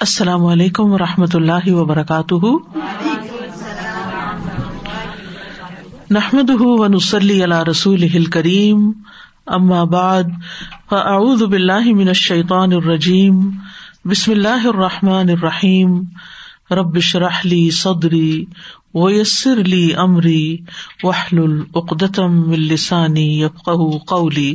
السلام علیکم و رحمۃ اللہ وبرکاتہ۔ نحمد ونسلی علی رسول کریم ام آباد فاعوذ باللہ من الشیطان الرجیم، بسم اللہ الرحمٰن الرحیم۔ ربش رحلی صدری ویسر علی عمری وحل العقدم السانی یفق قولی۔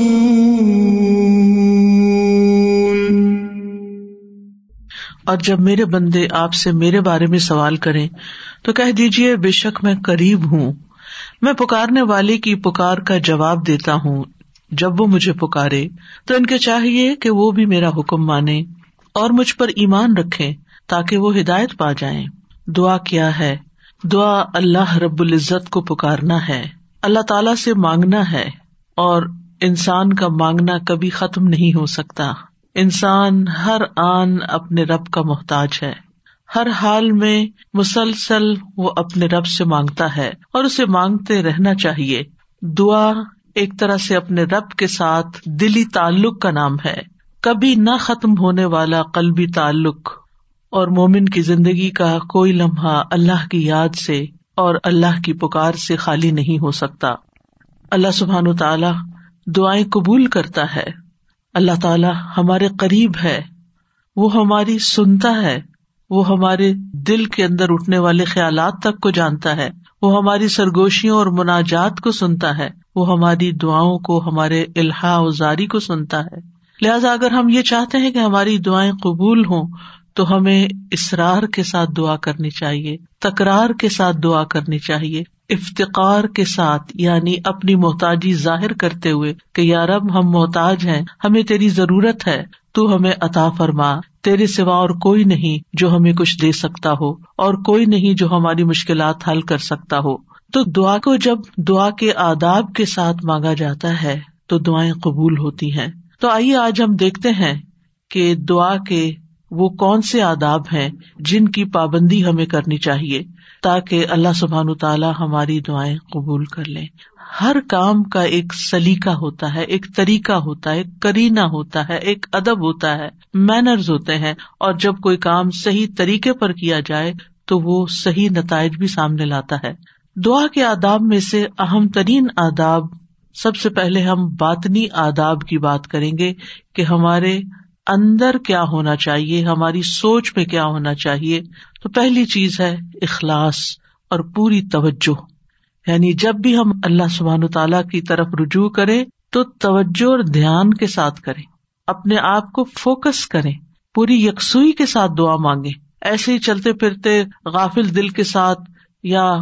اور جب میرے بندے آپ سے میرے بارے میں سوال کریں تو کہہ دیجیے بے شک میں قریب ہوں۔ میں پکارنے والے کی پکار کا جواب دیتا ہوں۔ جب وہ مجھے پکارے تو ان کے چاہیے کہ وہ بھی میرا حکم مانے اور مجھ پر ایمان رکھے تاکہ وہ ہدایت پا جائیں۔ دعا کیا ہے؟ دعا اللہ رب العزت کو پکارنا ہے۔ اللہ تعالی سے مانگنا ہے اور انسان کا مانگنا کبھی ختم نہیں ہو سکتا۔ انسان ہر آن اپنے رب کا محتاج ہے۔ ہر حال میں مسلسل وہ اپنے رب سے مانگتا ہے اور اسے مانگتے رہنا چاہیے۔ دعا ایک طرح سے اپنے رب کے ساتھ دلی تعلق کا نام ہے۔ کبھی نہ ختم ہونے والا قلبی تعلق اور مومن کی زندگی کا کوئی لمحہ اللہ کی یاد سے اور اللہ کی پکار سے خالی نہیں ہو سکتا۔ اللہ سبحان و تعالی دعائیں قبول کرتا ہے۔ اللہ تعالیٰ ہمارے قریب ہے، وہ ہماری سنتا ہے، وہ ہمارے دل کے اندر اٹھنے والے خیالات تک کو جانتا ہے، وہ ہماری سرگوشیوں اور مناجات کو سنتا ہے، وہ ہماری دعاؤں کو، ہمارے الحا ازاری کو سنتا ہے۔ لہٰذا اگر ہم یہ چاہتے ہیں کہ ہماری دعائیں قبول ہوں، تو ہمیں اسرار کے ساتھ دعا کرنی چاہیے، تکرار کے ساتھ دعا کرنی چاہیے۔ افتقار کے ساتھ یعنی اپنی محتاجی ظاہر کرتے ہوئے کہ یار اب ہم محتاج ہیں، ہمیں تیری ضرورت ہے، تو ہمیں عطا فرما، تیرے سوا اور کوئی نہیں جو ہمیں کچھ دے سکتا ہو، اور کوئی نہیں جو ہماری مشکلات حل کر سکتا ہو۔ تو دعا کو جب دعا کے آداب کے ساتھ مانگا جاتا ہے، تو دعائیں قبول ہوتی ہیں۔ تو آئیے آج ہم دیکھتے ہیں کہ دعا کے وہ کون سے آداب ہیں جن کی پابندی ہمیں کرنی چاہیے۔ تاکہ اللہ سبحان تعالیٰ ہماری دعائیں قبول کر لیں۔ ہر کام کا ایک سلیقہ ہوتا ہے، ایک طریقہ ہوتا ہے، ایک کرینا ہوتا ہے، ایک ادب ہوتا ہے مینرز ہوتے ہیں۔ اور جب کوئی کام صحیح طریقے پر کیا جائے تو وہ صحیح نتائج بھی سامنے لاتا ہے۔ دعا کے آداب میں سے اہم ترین آداب، سب سے پہلے ہم باطنی آداب کی بات کریں گے کہ ہمارے اندر کیا ہونا چاہیے، ہماری سوچ میں کیا ہونا چاہیے۔ تو پہلی چیز ہے اخلاص اور پوری توجہ۔ یعنی جب بھی ہم اللہ سبحان تعالی کی طرف رجوع کریں، تو توجہ اور دھیان کے ساتھ کریں۔ اپنے آپ کو فوکس کریں۔ پوری یکسوئی کے ساتھ دعا مانگے ایسے ہی چلتے پھرتے غافل دل کے ساتھ یا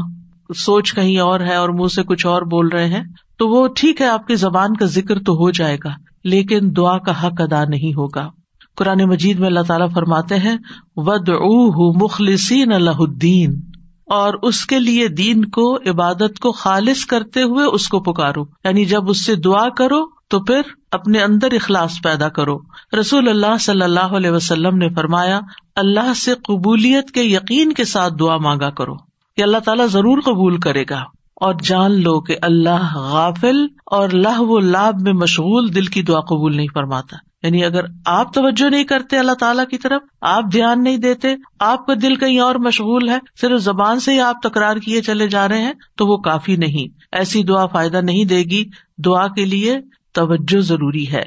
سوچ کہیں اور ہے اور منہ سے کچھ اور بول رہے ہیں، تو وہ ٹھیک ہے، آپ کی زبان کا ذکر تو ہو جائے گا۔ لیکن دعا کا حق ادا نہیں ہوگا۔ قرآن مجید میں اللہ تعالیٰ فرماتے ہیں ود او مخلصین اللہ الدین اور اس کے لیے دین کو، عبادت کو خالص کرتے ہوئے اس کو پکارو۔ یعنی جب اس سے دعا کرو، تو پھر اپنے اندر اخلاص پیدا کرو۔ رسول اللہ صلی اللہ علیہ وسلم نے فرمایا، اللہ سے قبولیت کے یقین کے ساتھ دعا مانگا کرو۔ کہ اللہ تعالیٰ ضرور قبول کرے گا۔ اور جان لو کہ اللہ غافل اور لاہ و لاب میں مشغول دل کی دعا قبول نہیں فرماتا۔ یعنی اگر آپ توجہ نہیں کرتے اللہ تعالیٰ کی طرف، آپ دھیان نہیں دیتے، آپ کا دل کہیں اور مشغول ہے، صرف زبان سے ہی آپ تکرار کیے چلے جا رہے ہیں، تو وہ کافی نہیں۔ ایسی دعا فائدہ نہیں دے گی۔ دعا کے لیے توجہ ضروری ہے۔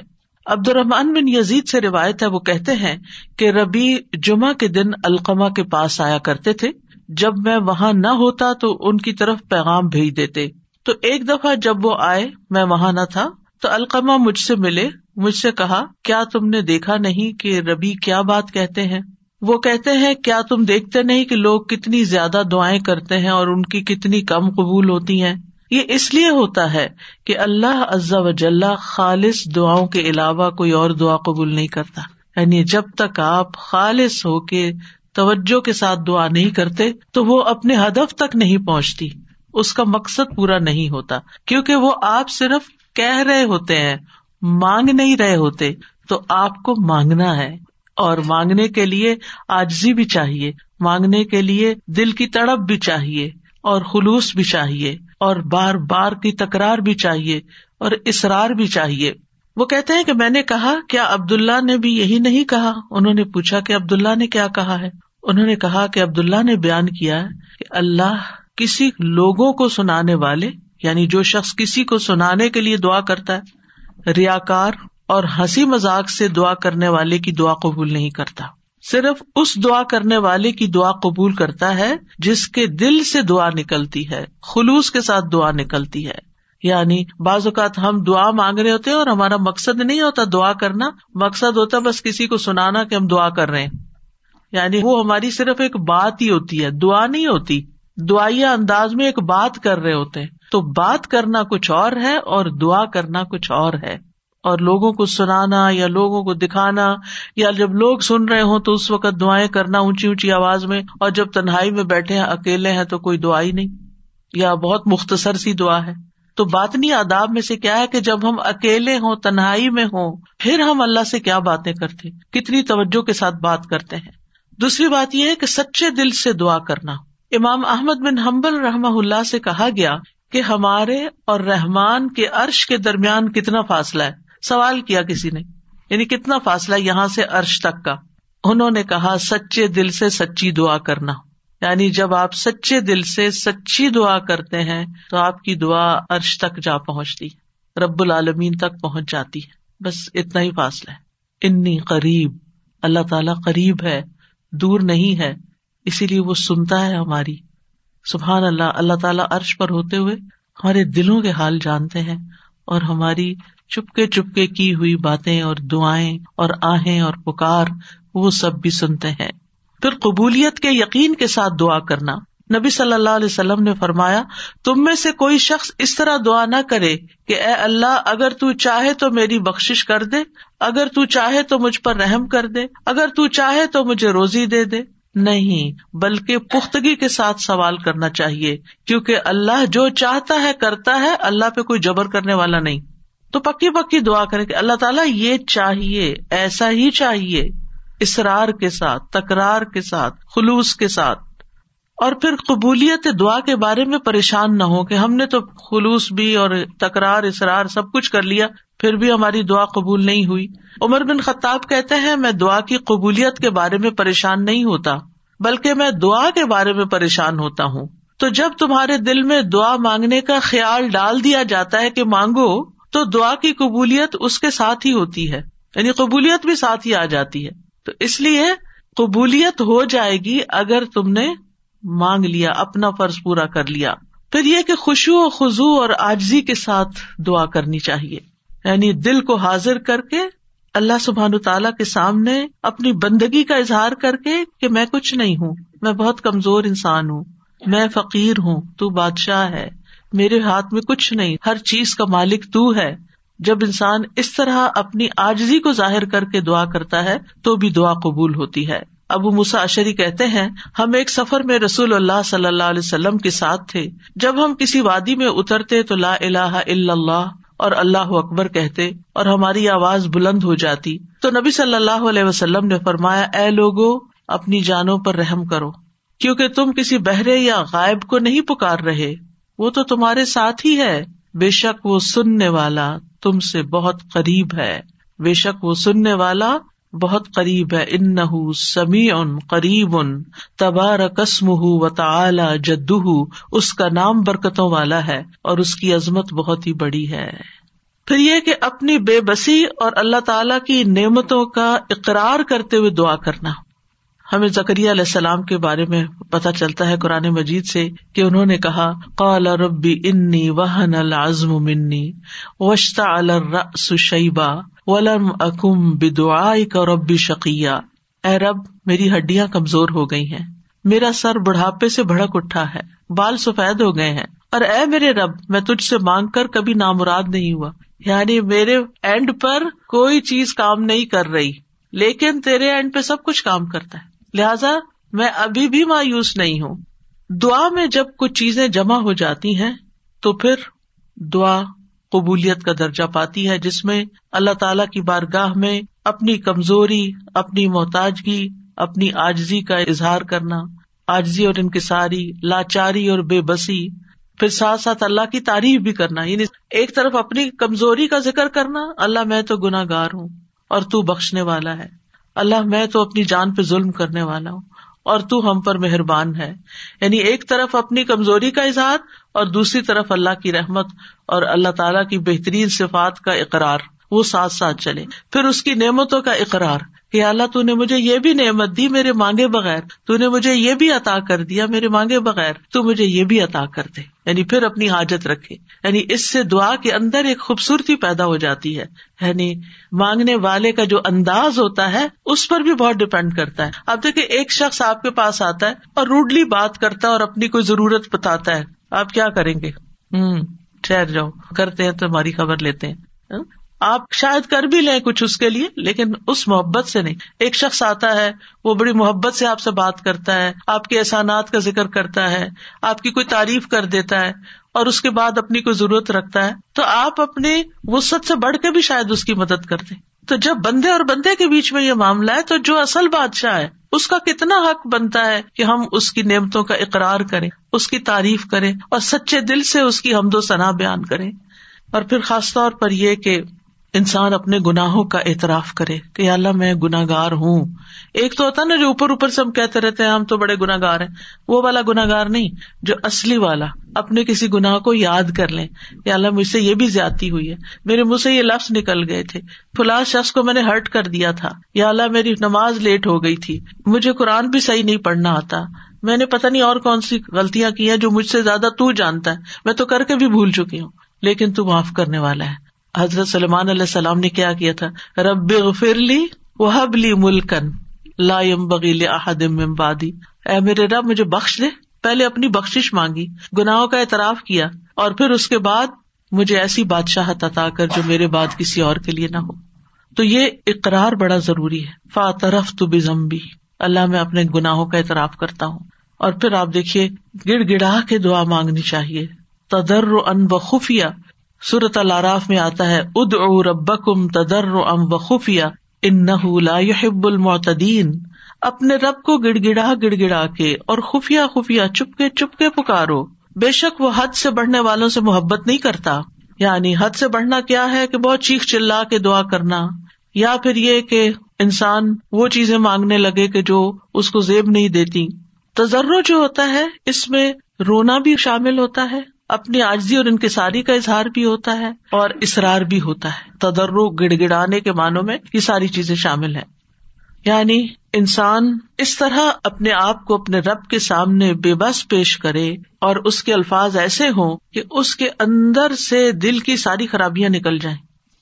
عبد الرحمان بن یزید سے روایت ہے، وہ کہتے ہیں کہ ربی جمعہ کے دن القما کے پاس آیا کرتے تھے۔ جب میں وہاں نہ ہوتا تو ان کی طرف پیغام بھیج دیتے۔ تو ایک دفعہ جب وہ آئے، میں وہاں نہ تھا، تو القما مجھ سے ملے، مجھ سے کہا، کیا تم نے دیکھا نہیں کہ ربی کیا بات کہتے ہیں؟ وہ کہتے ہیں، کیا تم دیکھتے نہیں کہ لوگ کتنی زیادہ دعائیں کرتے ہیں اور ان کی کتنی کم قبول ہوتی ہیں؟ یہ اس لیے ہوتا ہے کہ اللہ عزا وجاللہ خالص دعاؤں کے علاوہ کوئی اور دعا قبول نہیں کرتا۔ یعنی جب تک آپ خالص ہو کے توجہ کے ساتھ دعا نہیں کرتے تو وہ اپنے ہدف تک نہیں پہنچتی۔ اس کا مقصد پورا نہیں ہوتا۔ کیونکہ وہ آپ صرف کہہ رہے ہوتے ہیں، مانگ نہیں رہے ہوتے، تو آپ کو مانگنا ہے۔ اور مانگنے کے لیے آجزی بھی چاہیے، مانگنے کے لیے دل کی تڑپ بھی چاہیے اور خلوص بھی چاہیے اور بار بار کی تکرار بھی چاہیے اور اصرار بھی چاہیے۔ وہ کہتے ہیں کہ میں نے کہا، کیا عبد اللہ نے بھی یہی نہیں کہا؟ انہوں نے پوچھا کہ عبد اللہ نے کیا کہا ہے؟ انہوں نے کہا کہ عبد اللہ نے بیان کیا کہ اللہ کسی لوگوں کو سنانے والے یعنی جو شخص کسی کو سنانے کے لیے دعا کرتا ہے ریا کار اور ہنسی مزاق سے دعا کرنے والے کی دعا قبول نہیں کرتا۔ صرف اس دعا کرنے والے کی دعا قبول کرتا ہے جس کے دل سے دعا نکلتی ہے، خلوص کے ساتھ دعا نکلتی ہے۔ یعنی بعض اوقات ہم دعا مانگ رہے ہوتے ہیں اور ہمارا مقصد نہیں ہوتا دعا کرنا، مقصد ہوتا بس کسی کو سنانا کہ ہم دعا کر رہے ہیں۔ یعنی وہ ہماری صرف ایک بات ہی ہوتی ہے، دعا نہیں ہوتی۔ دعائیا انداز میں ایک بات کر رہے ہوتے ہیں۔ تو بات کرنا کچھ اور ہے اور دعا کرنا کچھ اور ہے۔ اور لوگوں کو سنانا یا لوگوں کو دکھانا یا جب لوگ سن رہے ہوں تو اس وقت دعائیں کرنا اونچی اونچی آواز میں اور جب تنہائی میں بیٹھے ہیں، اکیلے ہیں تو کوئی دعا ہی نہیں۔ یا بہت مختصر سی دعا ہے۔ تو باطنی آداب میں سے کیا ہے کہ جب ہم اکیلے ہوں، تنہائی میں ہوں، پھر ہم اللہ سے کیا باتیں کرتے کتنی توجہ کے ساتھ بات کرتے ہیں؟ دوسری بات یہ ہے کہ سچے دل سے دعا کرنا۔ امام احمد بن حمبل رحم اللہ سے کہا گیا کہ ہمارے اور رحمان کے عرش کے درمیان کتنا فاصلہ ہے؟ سوال کیا کسی نے؟ یعنی کتنا فاصلہ یہاں سے عرش تک کا؟ انہوں نے کہا، سچے دل سے سچی دعا کرنا۔ یعنی جب آپ سچے دل سے سچی دعا کرتے ہیں تو آپ کی دعا عرش تک جا پہنچتی رب العالمین تک پہنچ جاتی ہے۔ بس اتنا ہی فاصلہ ہے۔ انی قریب، اللہ تعالی قریب ہے، دور نہیں ہے، اسی لیے وہ سنتا ہے ہماری۔ سبحان اللہ اللہ تعالیٰ عرش پر ہوتے ہوئے ہمارے دلوں کے حال جانتے ہیں اور ہماری چپکے چپکے کی ہوئی باتیں اور دعائیں اور آہیں اور پکار، وہ سب بھی سنتے ہیں۔ پھر قبولیت کے یقین کے ساتھ دعا کرنا۔ نبی صلی اللہ علیہ وسلم نے فرمایا، تم میں سے کوئی شخص اس طرح دعا نہ کرے کہ اے اللہ، اگر تو چاہے تو میری بخش کر دے، اگر تو چاہے تو مجھ پر رحم کر دے، اگر تو چاہے تو مجھے روزی دے دے۔ نہیں، بلکہ پختگی کے ساتھ سوال کرنا چاہیے، کیونکہ اللہ جو چاہتا ہے، کرتا ہے، اللہ پہ کوئی جبر کرنے والا نہیں۔ تو پکی پکی دعا کرے کہ اللہ تعالیٰ، یہ چاہیے، ایسا ہی چاہیے۔ اسرار کے ساتھ، تکرار کے ساتھ، خلوص کے ساتھ۔ اور پھر قبولیت دعا کے بارے میں پریشان نہ ہو کہ ہم نے تو خلوص بھی اور تکرار اسرار سب کچھ کر لیا، پھر بھی ہماری دعا قبول نہیں ہوئی۔ عمر بن خطاب کہتے ہیں، میں دعا کی قبولیت کے بارے میں پریشان نہیں ہوتا، بلکہ میں دعا کے بارے میں پریشان ہوتا ہوں۔ تو جب تمہارے دل میں دعا مانگنے کا خیال ڈال دیا جاتا ہے کہ مانگو، تو دعا کی قبولیت اس کے ساتھ ہی ہوتی ہے یعنی قبولیت بھی ساتھ ہی آ جاتی ہے۔ تو اس لیے قبولیت ہو جائے گی اگر تم نے مانگ لیا، اپنا فرض پورا کر لیا۔ پھر یہ کہ خوشو و خزو اور آجزی کے ساتھ دعا کرنی چاہیے۔ یعنی دل کو حاضر کر کے اللہ سبحان تعالیٰ کے سامنے اپنی بندگی کا اظہار کر کے کہ میں کچھ نہیں ہوں، میں بہت کمزور انسان ہوں، میں فقیر ہوں، تو بادشاہ ہے، میرے ہاتھ میں کچھ نہیں، ہر چیز کا مالک تو ہے۔ جب انسان اس طرح اپنی آجزی کو ظاہر کر کے دعا کرتا ہے تو بھی دعا قبول ہوتی ہے۔ ابو مسا اشری کہتے ہیں، ہم ایک سفر میں رسول اللہ صلی اللہ علیہ وسلم کے ساتھ تھے۔ جب ہم کسی وادی میں اترتے تو لا الہ الا اللہ اور اللہ اکبر کہتے اور ہماری آواز بلند ہو جاتی۔ تو نبی صلی اللہ علیہ وسلم نے فرمایا، اے لوگو، اپنی جانوں پر رحم کرو۔ کیونکہ تم کسی بہرے یا غائب کو نہیں پکار رہے، وہ تو تمہارے ساتھ ہی ہے۔ بے شک وہ سننے والا تم سے بہت قریب ہے۔ بے شک وہ سننے والا بہت قریب ہے۔ ان سمی ان قریب ان تبار قسم و تعلی جدو اس کا نام برکتوں والا ہے اور اس کی عظمت بہت ہی بڑی ہے۔ پھر یہ کہ اپنی بے بسی اور اللہ تعالی کی نعمتوں کا اقرار کرتے ہوئے دعا کرنا۔ ہمیں زکری علیہ السلام کے بارے میں پتا چلتا ہے قرآن مجید سے کہ انہوں نے کہا، قال ربی انی وحن العزم منی وشتا الرأس شیبا ولم اکم بدعائی کا ربی شقیہ اے رب، میری ہڈیاں کمزور ہو گئی ہیں۔ میرا سر بڑھاپے سے بھڑک اٹھا ہے۔ بال سفید ہو گئے ہیں۔ اور اے میرے رب، میں تجھ سے مانگ کر کبھی نامراد نہیں ہوا۔ یعنی میرے اینڈ پر کوئی چیز کام نہیں کر رہی، لیکن تیرے اینڈ پہ سب کچھ کام کرتا ہے۔ لہذا میں ابھی بھی مایوس نہیں ہوں۔ دعا میں جب کچھ چیزیں جمع ہو جاتی ہیں، تو پھر دعا قبولیت کا درجہ پاتی ہے، جس میں اللہ تعالی کی بارگاہ میں اپنی کمزوری، اپنی محتاجگی، اپنی آجزی کا اظہار کرنا، آجزی اور انکساری، لاچاری اور بے بسی، پھر ساتھ ساتھ اللہ کی تعریف بھی کرنا یعنی ایک طرف اپنی کمزوری کا ذکر کرنا، اللہ میں تو گناہ گار ہوں اور تو بخشنے والا ہے۔ اللہ میں تو اپنی جان پہ ظلم کرنے والا ہوں، اور تو ہم پر مہربان ہے۔ یعنی ایک طرف اپنی کمزوری کا اظہار، اور دوسری طرف اللہ کی رحمت اور اللہ تعالیٰ کی بہترین صفات کا اقرار۔ وہ ساتھ ساتھ چلے پھر اس کی نعمتوں کا اقرار۔ کہ اللہ تو نے مجھے یہ بھی نعمت دی میرے مانگے بغیر تو نے مجھے یہ بھی عطا کر دیا میرے مانگے بغیر تو مجھے یہ بھی عطا کر دے یعنی پھر اپنی حاجت رکھے یعنی اس سے دعا کے اندر ایک خوبصورتی پیدا ہو جاتی ہے یعنی مانگنے والے کا جو انداز ہوتا ہے اس پر بھی بہت ڈپینڈ کرتا ہے اب دیکھیں ایک شخص آپ کے پاس آتا ہے اور روڈلی بات کرتا ہے اور اپنی کوئی ضرورت بتاتا ہے آپ کیا کریں گے ہوں ٹھہر جاؤ کرتے ہیں تو ہماری خبر لیتے ہیں آپ شاید کر بھی لیں کچھ اس کے لیے، لیکن اس محبت سے نہیں۔ ایک شخص آتا ہے، وہ بڑی محبت سے آپ سے بات کرتا ہے، آپ کے احسانات کا ذکر کرتا ہے، آپ کی کوئی تعریف کر دیتا ہے اور اس کے بعد اپنی کوئی ضرورت رکھتا ہے، تو آپ اپنی وسط سے بڑھ کے بھی شاید اس کی مدد کر دیں۔ تو جب بندے اور بندے کے بیچ میں یہ معاملہ ہے، تو جو اصل بادشاہ ہے، اس کا کتنا حق بنتا ہے کہ ہم اس کی نعمتوں کا اقرار کریں، اس کی تعریف کریں اور سچے دل سے اس کی حمد و ثنا بیان کریں۔ اور پھر خاص طور پر یہ کہ انسان اپنے گناہوں کا اعتراف کرے کہ اللہ میں گناگار ہوں۔ ایک تو ہوتا نا جو اوپر اوپر سے ہم کہتے رہتے ہیں، ہم تو بڑے گناگار ہیں۔ وہ والا گناگار نہیں، جو اصلی والا، اپنے کسی گناہ کو یاد کر لیں۔ یا اللہ مجھ سے یہ بھی زیادتی ہوئی ہے، میرے منہ سے یہ لفظ نکل گئے تھے۔ فلاں شخص کو میں نے ہرٹ کر دیا تھا۔ یا اللہ میری نماز لیٹ ہو گئی تھی، مجھے قرآن بھی صحیح نہیں پڑھنا آتا۔ میں نے پتا نہیں اور کون سی غلطیاں کی ہیں جو مجھ سے زیادہ تو جانتا ہے۔ میں تو کر کے بھی بھول چکی ہوں، لیکن تو معاف کرنے والا ہے۔ حضرت سلمان علیہ السلام نے کیا کیا تھا؟ رب فرلی وحب لی ملکن لا بغیل بادی اے میرے رب، مجھے بخش دے۔ پہلے اپنی بخش مانگی، گناہوں کا اعتراف کیا، اور پھر اس کے بعد مجھے ایسی بادشاہ عطا کر جو میرے بعد کسی اور کے لیے نہ ہو۔ تو یہ اقرار بڑا ضروری ہے۔ فاترف تو بزمبی اللہ میں اپنے گناہوں کا اعتراف کرتا ہوں۔ اور پھر آپ دیکھیے، گڑ گڑا کے دعا مانگنی چاہیے۔ تدر ان و خفیہ صورت العراف میں آتا ہے اد او رب کم تدر ام و خفیہ ان لا يحب المعتدین۔ اپنے رب کو گڑ گڑا گڑ گڑا کے اور خفیہ خفیہ چپ کے چپ کے پکارو۔ بے شک وہ حد سے بڑھنے والوں سے محبت نہیں کرتا۔ یعنی حد سے بڑھنا کیا ہے کہ بہت چیخ چلا کے دعا کرنا۔ یا پھر یہ کہ انسان وہ چیزیں مانگنے لگے کہ جو اس کو زیب نہیں دیتی۔ تجرو جو ہوتا ہے، اس میں رونا بھی شامل ہوتا ہے۔ اپنی آجزی اور انکساری کا اظہار بھی ہوتا ہے اور اصرار بھی ہوتا ہے۔ تدرو گڑ گڑانے کے معنوں میں یہ ساری چیزیں شامل ہیں۔ یعنی انسان اس طرح اپنے آپ کو اپنے رب کے سامنے بے بس پیش کرے اور اس کے الفاظ ایسے ہوں کہ اس کے اندر سے دل کی ساری خرابیاں نکل جائیں۔